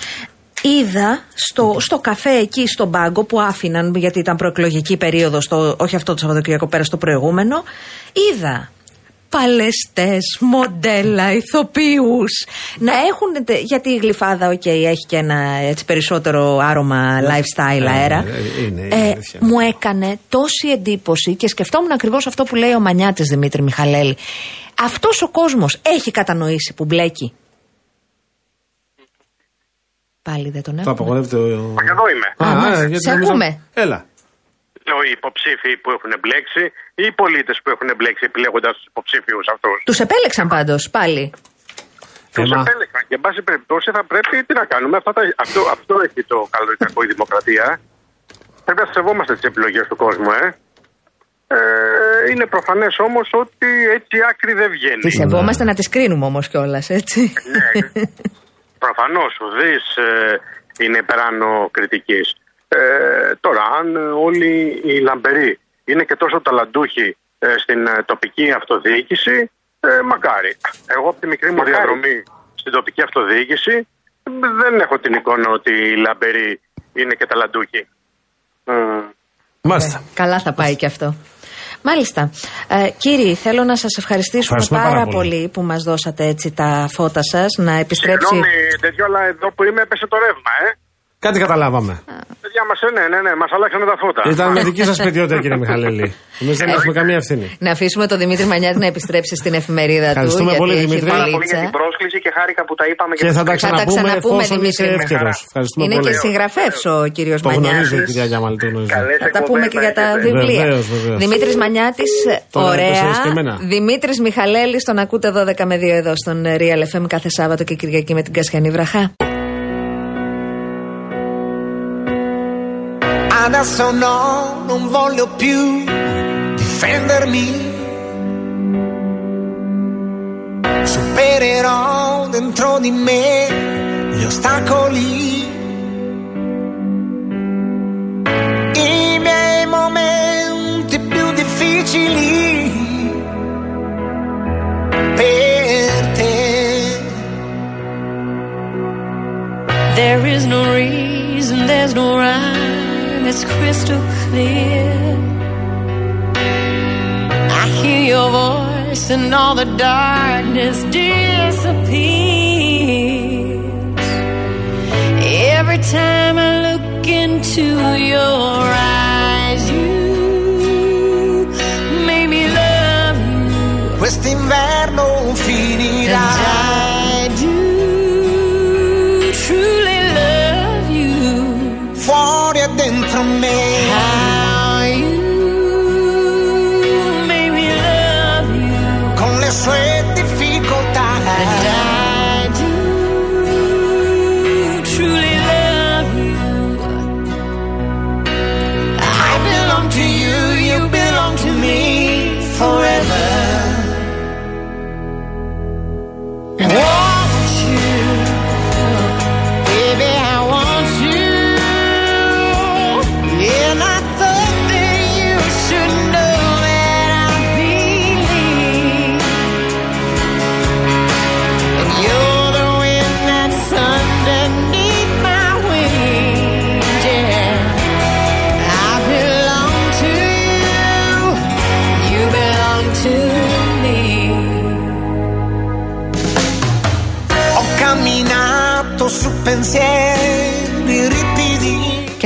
Είδα στο, στο καφέ εκεί στον πάγκο που άφηναν, γιατί ήταν προεκλογική περίοδος, στο, όχι αυτό το Σαββατοκύριακο, πέρα στο προηγούμενο, είδα παλαιστές, μοντέλα, ηθοποιούς να έχουν, τε- γιατί η γλυφάδα, οκ, έχει και ένα έτσι περισσότερο άρωμα lifestyle Ε, αέρα. ε, είναι, είναι Ε, αλήθεια. μου έκανε τόση εντύπωση και σκεφτόμουν ακριβώς αυτό που λέει ο Μανιάτης Δημήτρη Μιχαλέλη. Αυτός ο κόσμος έχει κατανοήσει που μπλέκει. Πάλι δεν τον Το έχουμε. απαγορεύεται ο. Εδώ είμαι. Α, μάλιστα. γιατί Σε νομίζω- ακούμε. Έλα. Λέω οι υποψήφοι που έχουν μπλέξει ή οι πολίτες που έχουν μπλέξει επιλέγοντας τους υποψήφιους αυτούς. Τους επέλεξαν πάντως πάλι. Τους Έμα. επέλεξαν και, εν πάση περιπτώσει, θα πρέπει τι να κάνουμε. Αυτά τα, αυτό, αυτό έχει το καλό ή κακό η δημοκρατία. Πρέπει να σεβόμαστε τις επιλογές του κόσμου, ε. Ε, είναι προφανές όμως ότι έτσι η άκρη δεν βγαίνει. Τις σεβόμαστε να τις κρίνουμε όμως κιόλας, έτσι. Ναι. Προφανώς ουδή ε, είναι υπεράνω κριτικής. Ε, τώρα, αν ε, όλοι οι λαμπεροί είναι και τόσο ταλαντούχοι ε, στην ε, τοπική αυτοδιοίκηση, ε, μακάρι. Εγώ από τη μικρή μου Μακάρι. διαδρομή στην τοπική αυτοδιοίκηση ε, δεν έχω την εικόνα ότι οι λαμπεροί είναι και ταλαντούχοι. Ε, Μάλιστα. Καλά θα πάει και αυτό. Μάλιστα. Ε, κύριοι, θέλω να σας ευχαριστήσουμε Ευχαριστούμε πάρα, πάρα πολύ. πολύ. που μας δώσατε έτσι τα φώτα σας να επιστρέψει. Συγγνώμη, τέτοιο, αλλά εδώ που είμαι έπεσε το ρεύμα, ε. Κάτι καταλάβαμε. Παιδιά μας, ναι, ναι, ναι, μας αλλάξανε τα φώτα. Ήταν με δική σας παιδιότητα, κύριε Μιχαλέλη. Εμείς δεν έχουμε καμία ευθύνη. Να αφήσουμε τον Δημήτρη Μανιάτης να επιστρέψει στην εφημερίδα του. Ευχαριστούμε γιατί πολύ, έχει Δημήτρη. Πάρα πολύ για βαλίτσα. την πρόσκληση και χάρηκα που τα είπαμε Και θα τα Θα τα ξαναπούμε ξαναπούμε, εφόσον Δημήτρη. είσαι εύκαιρο. Ευχαριστούμε Είναι πολύ. και συγγραφέα ο κύριος Το γνωρίζω, Μανιάτης. κυρία Γιάμαλη, το γνωρίζω. Καλές Θα τα πούμε και για τα εκπομπές, βιβλία. Βεβαίως, βεβαίως. Δημήτρης Μανιάτης, Τώρα ωραία. έπεσες και εμένα. Δημήτρης Μιχαλέλη, τον ακούτε 12 με 2 εδώ στον Real FM κάθε Σάββατο και Κυριακή με την Κασιανή Βραχά. Adesso no, non voglio più difendermi. Supererò dentro di me gli ostacoli. I miei momenti più difficili. Per te. There is no reason, there's no rhyme, it's crystal clear. I hear your voice and all the darkness disappears. Every time I look into your eyes, you make me love you. Quest'inverno finirà. from me.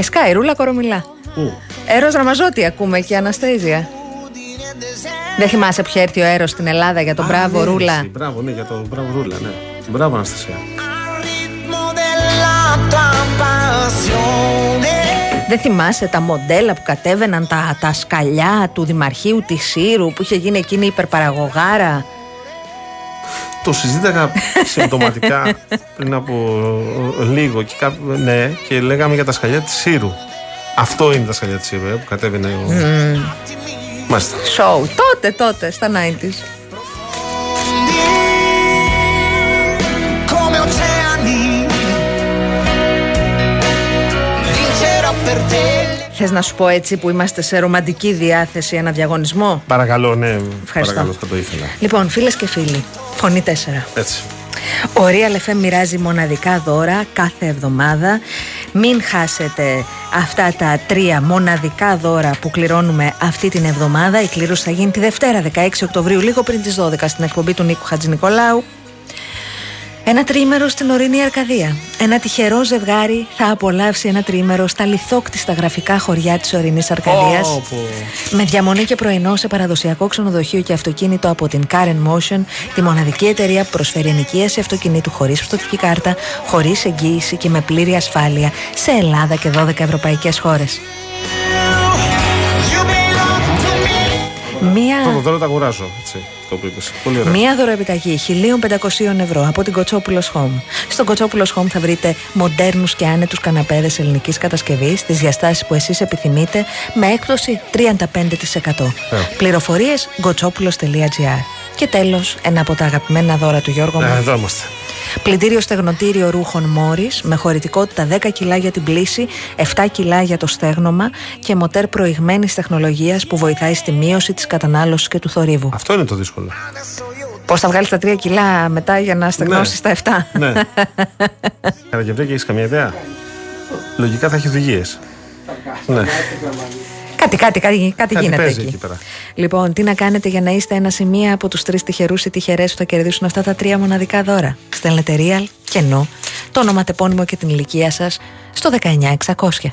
Και σκάει, ρούλα κορομιλά. Πού; Έρος Ραμαζότη ακούμε και Αναστέζια. Δεν θυμάσαι ποιο έρθει ο Έρος στην Ελλάδα για τον Μπράβο ναι, Ρούλα; εσύ, Μπράβο, ναι, για το μπράβο Ρούλα, ναι. Μπράβο, Αναστασία. Δεν θυμάσαι τα μοντέλα που κατέβαιναν, τα, τα σκαλιά του Δημαρχείου τη Σύρου που είχε γίνει εκείνη η υπερπαραγωγάρα; Το συζήταγα συμπτωματικά πριν από ε, λίγο και, κά- ναι, και λέγαμε για τα σκαλιά της Σύρου. Αυτό είναι τα σκαλιά της Σύρου, ε, που κατέβαινε ο... Μάλιστα. Show. Τότε, τότε, στα 90s. come oceani. Vincerò per te. Θες να σου πω έτσι που είμαστε σε ρομαντική διάθεση ένα διαγωνισμό; Παρακαλώ, ναι, Ευχαριστώ. παρακαλώ, θα το ήθελα. Λοιπόν, φίλες και φίλοι, φωνή 4. Έτσι. Ο Real FM μοιράζει μοναδικά δώρα κάθε εβδομάδα. Μην χάσετε αυτά τα τρία μοναδικά δώρα που κληρώνουμε αυτή την εβδομάδα. Η κλήρωση θα γίνει τη Δευτέρα 16 Οκτωβρίου, λίγο πριν τις 12 στην εκπομπή του Νίκου Χατζηνικολάου. Ένα τρίμερο στην ορεινή Αρκαδία. Ένα τυχερό ζευγάρι θα απολαύσει ένα τρίμερο στα λιθόκτιστα γραφικά χωριά της ορεινής Αρκαδίας. Ω, πω. Με διαμονή και πρωινό σε παραδοσιακό ξενοδοχείο και αυτοκίνητο από την Karen Motion, τη μοναδική εταιρεία που προσφέρει ενοικίαση αυτοκινήτου χωρίς πτωτική κάρτα, χωρίς εγγύηση και με πλήρη ασφάλεια σε Ελλάδα και 12 ευρωπαϊκές χώρες. To me. Μία. Πρώτο δώρο το αγοράζω, έτσι, το που είπες. Πολύ ωραία. Μία δωροεπιταγή 1500 ευρώ από την Κοτσόπουλος Home. Στο Κοτσόπουλος Home θα βρείτε μοντέρνους και άνετους καναπέδες ελληνικής κατασκευής, τις διαστάσεις που εσείς επιθυμείτε, με έκπτωση 35%. Πληροφορίες gotsopoulos.gr. Και τέλος, ένα από τα αγαπημένα δώρα του Γιώργου Ε, μου. εδώ είμαστε. Πλυντήριο στεγνοτήριο ρούχων Μόρις με χωρητικότητα 10 κιλά για την πλήση, 7 κιλά για το στέγνομα και μοτέρ προηγμένης τεχνολογίας που βοηθάει στη μείωση της κατανάλωσης και του θορύβου. Αυτό είναι το δύσκολο. Πώς θα βγάλεις τα 3 κιλά μετά για να στεγνώσεις τα 7. ναι. Καραγευρέκη, έχεις καμία ιδέα; Λογικά θα έχει οδηγίες. ναι. Κάτι, κάτι, κάτι, κάτι, Κάτι γίνεται παίζει εκεί. εκεί πέρα. Λοιπόν, τι να κάνετε για να είστε ένα ή μία από τους τρεις τυχερούς ή τυχερές που θα κερδίσουν αυτά τα τρία μοναδικά δώρα; Στέλνετε real, κενό, το όνομα τεπώνυμο και την ηλικία σας στο 19600.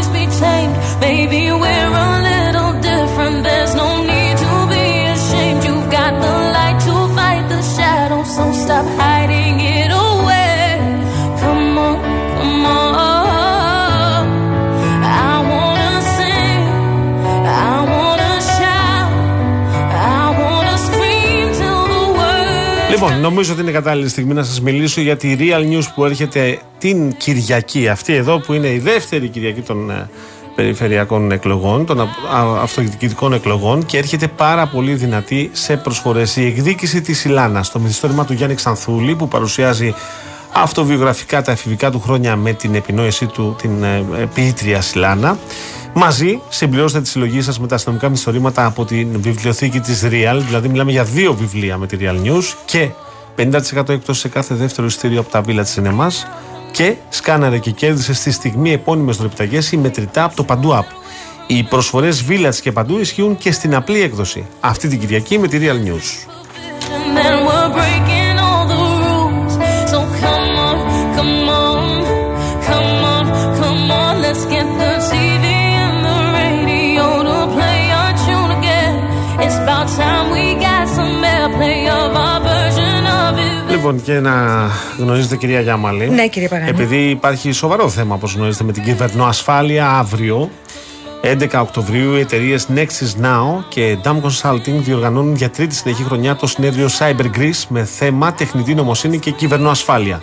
Λοιπόν, νομίζω ότι είναι κατάλληλη στιγμή να σας μιλήσω για τη Real News που έρχεται την Κυριακή. Αυτή εδώ που είναι η δεύτερη Κυριακή των ε, περιφερειακών εκλογών, των α- α- αυτοδιοικητικών εκλογών και έρχεται πάρα πολύ δυνατή σε προσφορές. Η εκδίκηση της Ιλάνας, το μυθιστόρημα του Γιάννη Ξανθούλη που παρουσιάζει αυτοβιογραφικά τα εφηβικά του χρόνια με την επινόησή του την ε, ε, ποιήτρια Σιλάνα. Μαζί συμπληρώστε τη συλλογή σας με τα αστυνομικά μυθιστορήματα από την βιβλιοθήκη της Real, δηλαδή μιλάμε για δύο βιβλία με τη Real News και 50% έκπτωση σε κάθε δεύτερο ειστήριο από τα βίλα της Σινεμά και σκάναρε και κέρδισε στη στιγμή επώνυμες δωρεπιταγέ ή μετρητά από το Παντού App. Οι προσφορές Village και Παντού ισχύουν και στην απλή έκδοση. Αυτή την Κυριακή με τη Real News. Λοιπόν, και να γνωρίζετε, κυρία Γιάμαλη. Ναι, κύριε Παγάνη. Επειδή υπάρχει σοβαρό θέμα, όπως γνωρίζετε, με την κυβερνοασφάλεια αύριο, 11 Οκτωβρίου, οι εταιρείες Nexus Now και Dam Consulting διοργανώνουν για τρίτη συνεχή χρονιά το συνέδριο Cyber Greece με θέμα τεχνητή νομοσύνη και κυβερνοασφάλεια.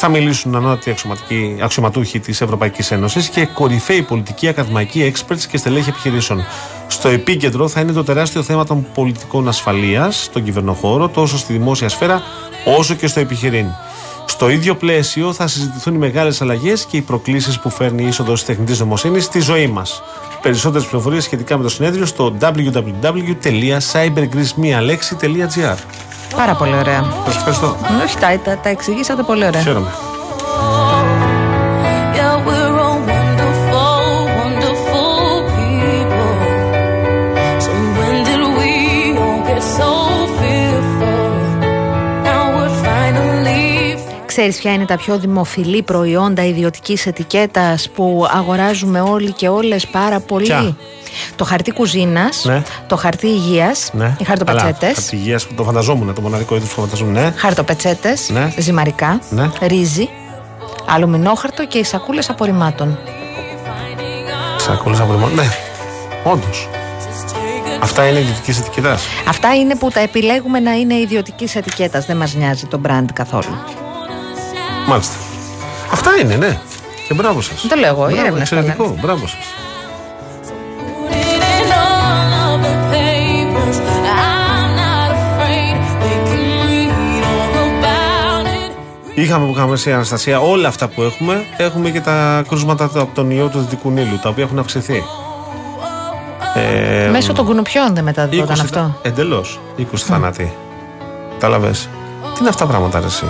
Θα μιλήσουν ανώτατοι αξιωματικοί- αξιωματούχοι της Ευρωπαϊκής Ένωσης και κορυφαίοι πολιτικοί, ακαδημαϊκοί, experts και στελέχη επιχειρήσεων. Στο επίκεντρο θα είναι το τεράστιο θέμα των πολιτικών ασφαλείας στον κυβερνοχώρο, τόσο στη δημόσια σφαίρα όσο και στο επιχειρήν. Στο ίδιο πλαίσιο θα συζητηθούν οι μεγάλες αλλαγές και οι προκλήσεις που φέρνει η είσοδος της τεχνητής νοημοσύνης στη ζωή μας. Περισσότερες πληροφορίες σχετικά με το συνέδριο στο www.cybergreece.gr. Πάρα πολύ ωραία. Σας ευχαριστώ. Όχι, τα, τα, τα εξηγήσατε πολύ ωραία. Χαίρομαι. Yeah, we're all wonderful, wonderful people. So when did we all get so fearful? Now we're finally Ξέρεις ποια είναι τα πιο δημοφιλή προϊόντα ιδιωτικής ετικέτας που αγοράζουμε όλοι και όλες πάρα πολύ; Ποια; Το χαρτί κουζίνας, Ναι. το χαρτί υγείας, Ναι. οι χαρτοπετσέτες, Από υγείας που το φανταζόμουν, το μοναδικό είδος που φανταζόμουν. Ναι. χαρτοπετσέτες, Ναι. ζυμαρικά, Ναι. ρύζι, αλουμινόχαρτο και οι σακούλες απορριμμάτων. Σακούλες από ρημό. Ναι. Όντως. Αυτά είναι ιδιωτικής ετικετάς. Αυτά είναι που τα επιλέγουμε να είναι ιδιωτικής ετικέτας, δεν μας νοιάζει το brand καθόλου. Μάλιστα. Αυτά είναι, ναι. Και μπράβο σας. Δεν το λέω εγώ, οι έρευνες το Εξαιρετικό. Μπράβο σας. Είχαμε που είχαμε σε Αναστασία όλα αυτά που έχουμε. Έχουμε και τα κρούσματα του- από τον ιό του Δυτικού Νείλου, τα οποία έχουν αυξηθεί. Ε, Μέσω των κουνουπιών δεν μεταδόταν αυτό. Εντελώς. 20 θάνατοι. Κατάλαβε. Τι είναι αυτά τα πράγματα, ρε, εσύ;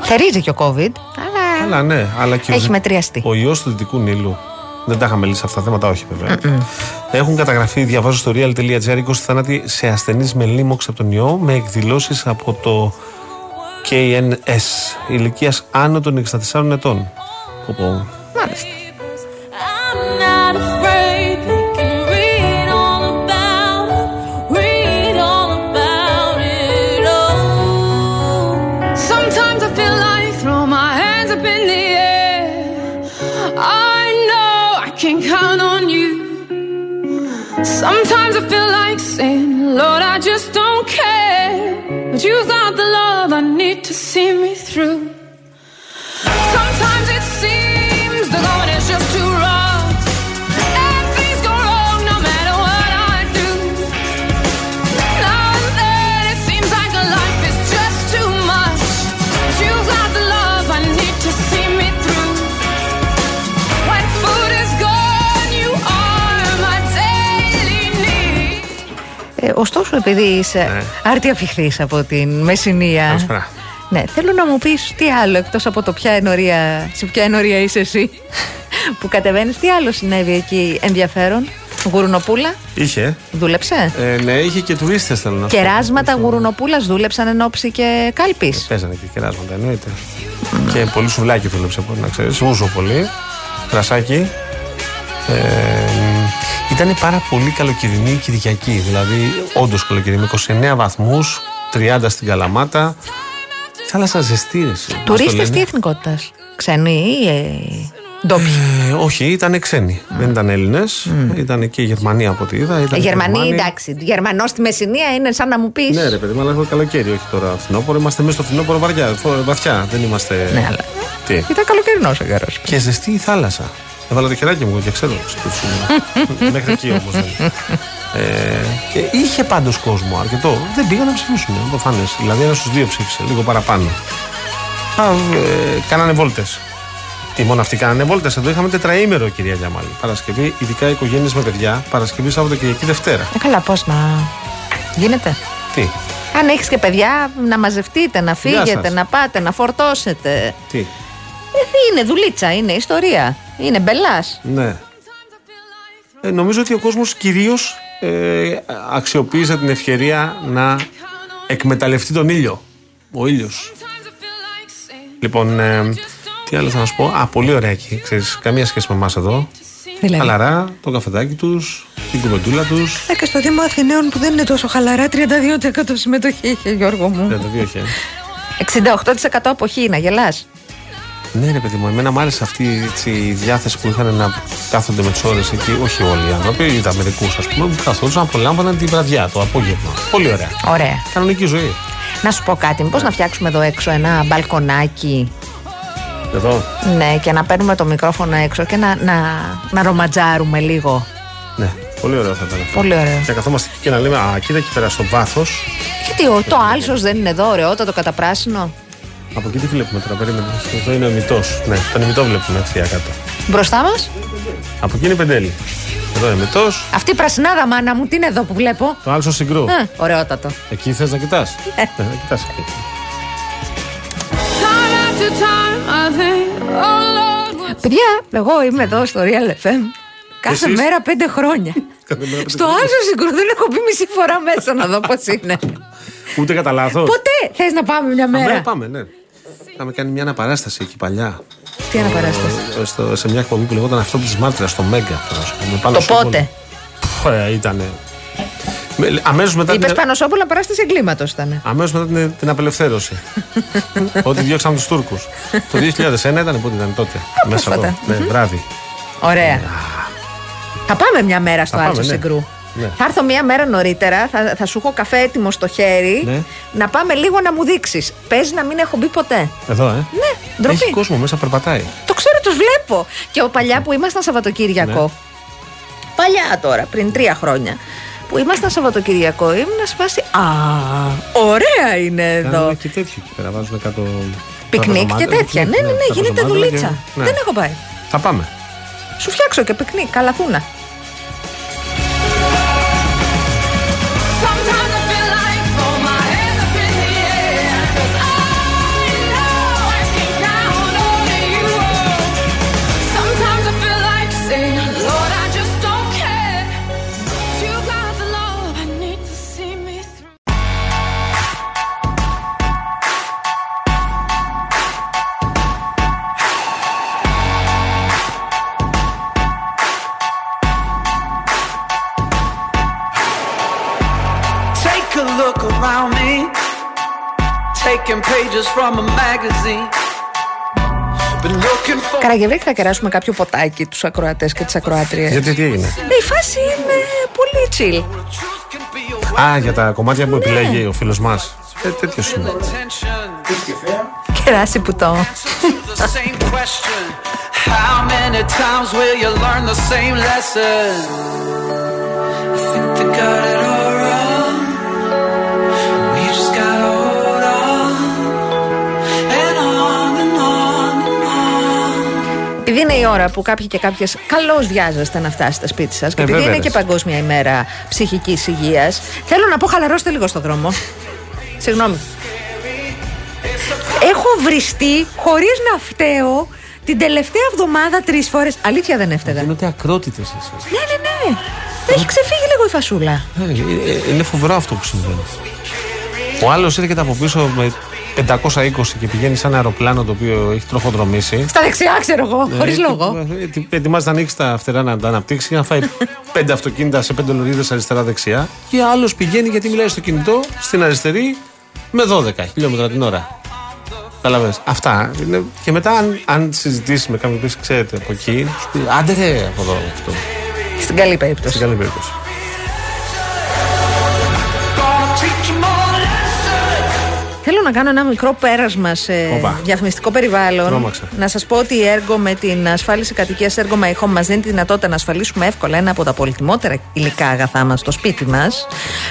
Θερίζει και ο COVID, αλλά Αλλά ναι, αλλά και ο, έχει Δυ- μετριαστεί. ο ιός του Δυτικού Νείλου. Δεν τα είχαμε λύσει αυτά τα θέματα, όχι βέβαια. Έχουν καταγραφεί, διαβάζω στο real.gr, 20 θάνατοι σε ασθενείς με λίμωξη από τον ιό, με εκδηλώσεις από το KNS ηλικία άνω των 64 ετών. Όπου Μάλιστα. I'm not afraid. They can read all about it. Read all about it. Oh. Sometimes I feel like throw my hands up in the air. I know I can count on you. Sometimes I feel like saying, Lord, I just don't care. But you've got the love I need to see me through. Sometimes it seems the going is just too rough. And things go wrong no matter what I do. Now and then it seems like a life is just too much. But you've got the love I need to see me through. When food is gone, you are my daily need. Ε, ωστόσο, επειδή είσαι Ναι. άρτια φιχτής από την Μεσσηνία. Καλησπέρα. Ναι, θέλω να μου πεις τι άλλο εκτός από το ποια ενορία, σε ποια ενορία είσαι εσύ που κατεβαίνεις, τι άλλο συνέβη εκεί ενδιαφέρον; Γουρουνοπούλα, είχε. δούλεψε; Ε, ναι, είχε και τουρίστες θέλω να σου πω. Κεράσματα γουρουνοπούλας δούλεψαν εν ώψη και κάλπης; Παίζανε και κεράσματα, εννοείται. Και πολύ σουβλάκι δούλεψε, μπορεί να ξέρεις. Ούζο πολύ. Κρασάκι. Ε, ήταν πάρα πολύ καλοκαιρινή η Κυριακή. Δηλαδή, όντως καλοκαιρινή. Με 29 βαθμούς, 30 στην Καλαμάτα. Θάλασσα ζεστή, ρε, εσύ. Μας το Τουρίστες λένε. τι εθνικότητας, ξένοι ή ε, ντόπιοι; Ε, όχι, ήταν ξένοι. Δεν ήταν Έλληνες. Ήταν και η Γερμανία από ό,τι είδα. Ήταν Ε, Γερμανοί, Γερμανοί. εντάξει. Γερμανός στη Μεσσηνία είναι σαν να μου πεις. Ναι, ρε παιδί, μου, αλλά έχω καλοκαίρι, όχι τώρα φθινόπωρο. Είμαστε μέσα στο φθινόπωρο βαριά, φο- βαθιά. Δεν είμαστε. Ναι, αλλά. Τι; Ήταν καλοκαιρινός ο καιρός. Και ζεστή η θάλασσα. Έβαλα το χεράκι μου και ξέρω. σκέψου. Μέχρι εκεί όμως δεν. Ε, και είχε πάντως κόσμο αρκετό. Δεν πήγαν να ψηφίσουν, είναι προφανέ. Δηλαδή ένας στους δύο ψήφισε, λίγο παραπάνω. Α, ε, κάνανε βόλτες. Τι μόνο αυτοί κάνανε βόλτες. Εδώ είχαμε τετραήμερο, κυρία Γιαμάλη. Παρασκευή, ειδικά οικογένειες με παιδιά. Παρασκευή, Σάββατο Κυριακή, Δευτέρα. Ε, καλά, πώς να. Γίνεται. Τι, Αν έχεις και παιδιά, να μαζευτείτε, να φύγετε, σας. να πάτε, να φορτώσετε. τι; Ε, είναι δουλίτσα, είναι ιστορία. Είναι μπελάς. Ναι. Ε, νομίζω ότι ο κόσμος κυρίως ε, αξιοποίησε την ευκαιρία να εκμεταλλευτεί τον ήλιο. Ο ήλιος. Λοιπόν, ε, τι άλλο θα να σου πω; Α, πολύ ωραία εκεί. Ξέρεις, καμία σχέση με εμάς εδώ. Δηλαδή; Χαλαρά, το καφεδάκι τους, την κουβεντούλα τους. Ε, και στο Δήμο Αθηναίων που δεν είναι τόσο χαλαρά, 32% συμμετοχή είχε, Γιώργο μου. 32 είχε. 68% αποχή, να γελάς; Ναι, ρε παιδί μου, εμένα μου άρεσε αυτή έτσι, η διάθεση που είχαν να κάθονται με τις ώρες εκεί. Όχι όλοι οι άνθρωποι, είδα μερικούς ας πούμε, που καθόντουσαν, απολάμβαναν τη βραδιά, το απόγευμα. Πολύ ωραία. Ωραία. Κανονική ζωή. Να σου πω κάτι, μήπως να φτιάξουμε εδώ έξω ένα μπαλκονάκι; Εδώ. Ναι, και να παίρνουμε το μικρόφωνο έξω και να, να, να ρομαντζάρουμε λίγο. Ναι, πολύ ωραίο θα ήταν αυτό. Πολύ ωραίο. Και να καθόμαστε εκεί και να λέμε, Α, κοίτα εκεί πέρα στο βάθος. Γιατί ο, το άλσος δεν είναι εδώ, ωραιότατο καταπράσινο. Από εκεί τι βλέπουμε τώρα, περίμενε. Εδώ είναι ο ημιτό. Ναι, τον ημιτό βλέπουμε ευθεία κάτω. Μπροστά μας; Από εκεί είναι η πεντέλη. Εδώ είναι μητός. Αυτή η πρασινάδα μάνα μου, τι είναι εδώ που βλέπω; Το άλσο συγκρού. Ε, ωραιότατο. Εκεί θες να κοιτάς; Ε. να κοιτάς. Time after time, I think, oh Lord, what's Παιδιά, εγώ είμαι εδώ στο Real FM κάθε Εσείς; μέρα πέντε χρόνια. στο Άσο Συγκρού δεν έχω πει μισή φορά μέσα να δω πώς είναι. Ούτε κατά λάθος. Ποτέ θες να πάμε μια μέρα. Πάμε, ναι. Είχαμε κάνει μια αναπαράσταση εκεί παλιά. Τι αναπαράσταση; Ε, στο- σε μια εκπομπή που λεγόταν Αυτό της Μάρτυρας στο Μέγκα. Το πότε; Ήταν. Αμέσως μετά, Είπες την, Πανοσόπουλα παράσταση εγκλήματος ήταν. αμέσως μετά την, την απελευθέρωση. Ότι διώξαμε τους Τούρκους. το 2001 ήταν πότε ήταν τότε. Μέσα πρόσφατα. εδώ. Ναι, βράδυ. Ωραία. Θα πάμε μια μέρα στο Θα Άλσο πάμε, ναι. Συγκρού. Ναι. Θα έρθω μια μέρα νωρίτερα, θα, θα σου έχω καφέ έτοιμο στο χέρι. Ναι. Να πάμε λίγο να μου δείξεις. Παίζει να μην έχω μπει ποτέ. Εδώ, ε. Ναι, ντροπή. Έχει κόσμο μέσα, περπατάει. Το ξέρω, τους βλέπω. Και ο παλιά που ήμασταν Σαββατοκύριακο. Ναι. Παλιά τώρα, πριν τρία χρόνια. Που ήμασταν Σαββατοκυριακό, ήμουν σε φάση. Α, ωραία είναι εδώ. Κάνουν και τέτοιο εκεί πέρα. Βάζουν κάτω. Πικνίκ κάτω και δωμάτια, τέτοια. Ναι, ναι, ναι, κάτω γίνεται δωμάτια δουλίτσα. και- ναι. Δεν έχω πάει. Θα πάμε. Σου φτιάξω και πικνίκ, καλαθούνα. Looking for. Καραγευρέκη θα κεράσουμε κάποιο ποτάκι τους ακροατές και τις ακροάτριες. Γιατί τι έγινε; Η φάση είναι πολύ chill. Α, για τα κομμάτια που επιλέγει ο φίλος μας. Ε, τέτοιος είναι. Κεράσει που το. The same question. How many times will you learn the same lesson? I think they got Επειδή είναι η ώρα που κάποιοι και κάποιες καλώς βιάζεστε να φτάσετε σπίτι σας και επειδή βέβαια, είναι ρε. και Παγκόσμια ημέρα ψυχικής υγείας, θέλω να πω χαλαρώστε λίγο στο δρόμο. Συγγνώμη. Έχω βριστεί χωρίς να φταίω την τελευταία εβδομάδα τρεις φορές. Αλήθεια δεν έφταιγα. Ναι, Γίνονται ακρότητες εσεί. ναι, ναι. Έχει ξεφύγει λίγο η φασούλα. Είναι φοβερό αυτό που συμβαίνει. Ο άλλος έρχεται από πίσω με 520 και πηγαίνει σαν αεροπλάνο το οποίο έχει τροχοδρομήσει. Στα δεξιά, ξέρω εγώ, χωρίς Ε, λόγο. ε, Ετοιμάζεται να ανοίξει τα φτερά να τα αναπτύξει και να φάει πέντε αυτοκίνητα σε πέντε λωρίδες αριστερά-δεξιά. Και άλλος πηγαίνει γιατί μιλάει στο κινητό στην αριστερή με 12 χιλιόμετρα την ώρα. Καταλαβες. Αυτά. Είναι... Και μετά, αν, αν συζητήσεις με κάποιον που πει, ξέρετε από εκεί, σου πει άντε ρε από εδώ αυτό. Στην καλή περίπτωση. Στην καλή περίπτωση. Gonna teach 'em all a lesson. Θέλω να κάνω ένα μικρό πέρασμα σε Οπα. διαφημιστικό περιβάλλον. Τρόμαξα. Να σας πω ότι η έργο με την ασφάλιση κατοικίας έργο My Home μας δίνει τη δυνατότητα να ασφαλίσουμε εύκολα ένα από τα πολυτιμότερα υλικά αγαθά μας στο σπίτι μας.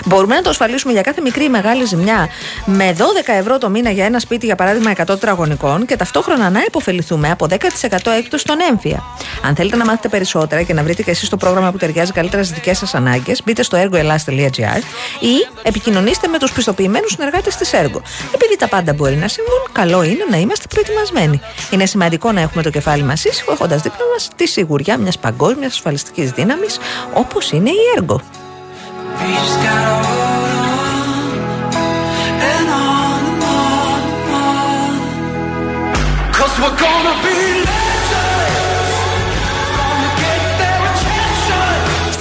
Μπορούμε να το ασφαλίσουμε για κάθε μικρή ή μεγάλη ζημιά με 12 ευρώ το μήνα για ένα σπίτι, για παράδειγμα 100 τετραγωνικών και ταυτόχρονα να υποφεληθούμε από 10% έκπτωση στον έμφυα. Αν θέλετε να μάθετε περισσότερα και να βρείτε και εσείς το πρόγραμμα που ταιριάζει καλύτερα στις δικές σας ανάγκες, μπείτε στο έργοελάς.gr ή επικοινωνήστε με τους πιστοποιημένους συνεργάτες της έργο. Επειδή τα πάντα μπορεί να συμβούν, καλό είναι να είμαστε προετοιμασμένοι. Είναι σημαντικό να έχουμε το κεφάλι μας ήσυχο, έχοντας δίπλα μας τη σιγουριά μιας παγκόσμιας ασφαλιστικής δύναμης όπως είναι η έργο. We just gotta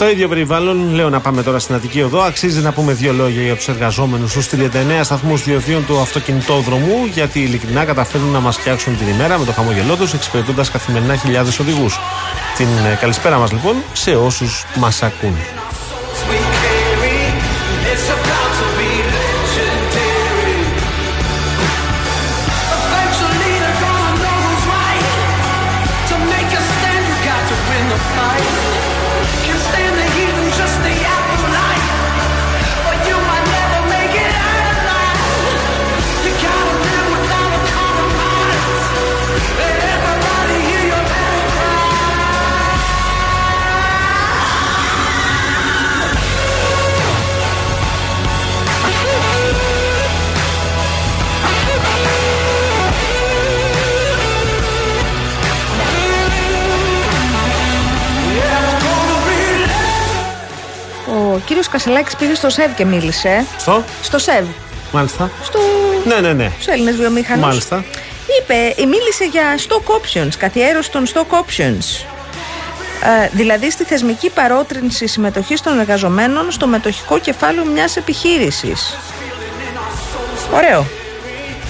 Στο ίδιο περιβάλλον, λέω να πάμε τώρα στην Αττική Οδό. Αξίζει να πούμε δύο λόγια για τους εργαζόμενους στους 39 σταθμούς διοδίων του αυτοκινητόδρομου, γιατί ειλικρινά καταφέρνουν να μας φτιάξουν την ημέρα με το χαμόγελό τους, εξυπηρετώντας καθημερινά χιλιάδες οδηγούς. Την ε, καλησπέρα μας λοιπόν σε όσους μας ακούν. Κύριος Κασελάκης πήγε στο ΣΕΒ και μίλησε. Στο; Στο ΣΕΒ. Μάλιστα. Στο... Ναι, ναι, ναι. Στους Έλληνες βιομηχανούς. Μάλιστα. Είπε, ε, μίλησε για stock options, καθιέρωση των stock options. Ε, δηλαδή στη θεσμική παρότρινση συμμετοχής των εργαζομένων στο μετοχικό κεφάλαιο μιας επιχείρησης. Ωραίο.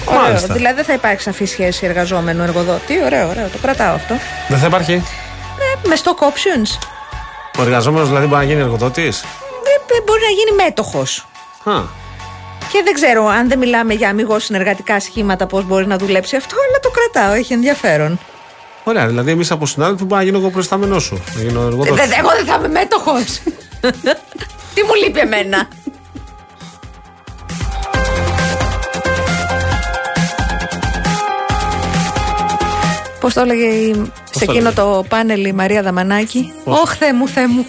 Ωραίο. Μάλιστα. Δηλαδή δεν θα υπάρξει σαφή σχέση εργαζόμενου-εργοδότη. Ωραίο, ωραίο. Το κρατάω αυτό. Δεν θα υπάρχει; Ε, με stock options. Ο εργαζόμενος δηλαδή μπορεί να γίνει εργοδότης; Ε, ε, μπορεί να γίνει μέτοχος. Και δεν ξέρω αν δεν μιλάμε για αμυγός συνεργατικά σχήματα πώς μπορεί να δουλέψει αυτό, αλλά το κρατάω. Έχει ενδιαφέρον. Ωραία, δηλαδή εμείς από συνάδελφοι μπορεί να γίνω εγώ προϊστάμενός σου. Να γίνω Ε, εργοδότη. δεν- εγώ δεν θα είμαι μέτοχος. Τι μου λείπει εμένα; Πώς το έλεγε η- σε το εκείνο έλεγε; το πάνελ η Μαρία Δαμανάκη; Πώς; Ωχ, Θεέ μου, Θεέ μου.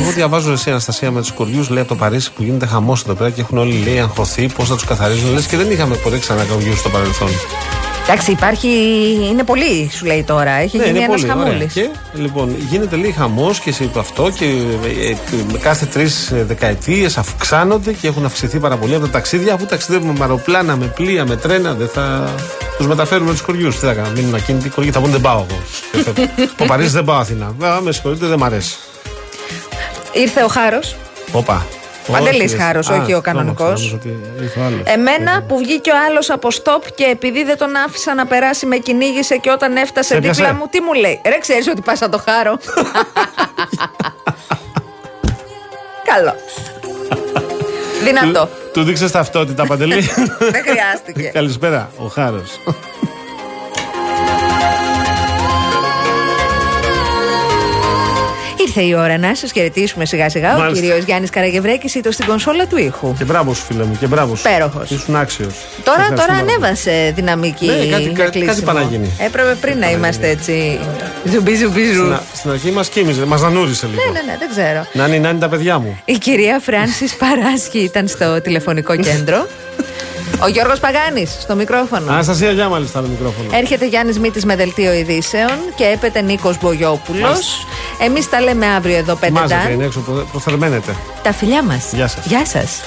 Εγώ διαβάζω εσύ Αναστασία με τους κοριού, λέει από το Παρίσι που γίνεται χαμός εδώ πέρα και έχουν όλοι λέει αγχωθεί πώς θα τους καθαρίζουν. Λες και δεν είχαμε ποτέ ξανά κοριού στο παρελθόν. Εντάξει, υπάρχει. Είναι πολύ, σου λέει τώρα. Έχει Ναι, γίνει είναι ένας πολύ ωραία. χαμούλης. Και λοιπόν, γίνεται λέει χαμός και εσύ το αυτό και ε, ε, με κάθε τρεις δεκαετίες αυξάνονται και έχουν αυξηθεί πάρα πολύ από τα ταξίδια. Αφού ταξιδεύουμε με αεροπλάνα, με πλοία, με τρένα, δεν θα τους μεταφέρουμε τους κοριού. Τι θα κάνουμε, μείνουν ακίνητοι οι κοριοί, θα πούν δεν πάω εγώ. Από Παρίσι δεν πάω Αθήνα. Α, με συγχωρείτε, δεν μ' αρέσει. Ήρθε ο Χάρος. Όπα. Παντελής Όχι, Χάρος, α, όχι ο το κανονικός. νόμιζα, νόμιζα ότι ήρθε ο άλλος. Εμένα που βγήκε ο άλλος από στόπ και επειδή δεν τον άφησα να περάσει, με κυνήγησε και όταν έφτασε Σε έπιασε; δίπλα μου, τι μου λέει; Ρε, ξέρεις ότι πα να το χάρω. Καλό. Δυνατό. Του, του δείξες ταυτότητα, Παντελή. Δεν χρειάστηκε. Καλησπέρα, ο Χάρος. Ήρθε η ώρα να σας χαιρετήσουμε σιγά σιγά. Ο Μάλιστα. κύριος Γιάννης Καραγευρέκη ήταν στην κονσόλα του ήχου. Και μπράβος σου, φίλε μου, και μπράβος σου. Υπέροχος. Ήσουν άξιος. Τώρα, τώρα ανέβασε δυναμική. Ναι, κάτι- για κάτι- κάτι κλείσιμο. πάει να γίνει. Έπρεπε πριν να είμαστε έτσι. Ζουμπί, ζουμπί, ζου. Στην, α- στην αρχή μας κοίμιζε, μας νανούρισε λίγο. Ναι, ναι, ναι, δεν ξέρω. Να είναι, να είναι τα παιδιά μου. Η κυρία Φράνσης Παράσχη ήταν στο τηλεφωνικό κέντρο. Ο Γιώργος Παγάνης στο μικρόφωνο. Αναστασία, γεια μάλιστα το μικρόφωνο. Έρχεται Γιάννης Μήτης με δελτίο ειδήσεων και έπεται Νίκος Μπογιόπουλος. Μάλιστα. Εμείς τα λέμε αύριο εδώ 5 Μάζετε, είναι έξω, προ- προθερμαίνετε. Τα φιλιά μας. Γεια σας. Γεια σας.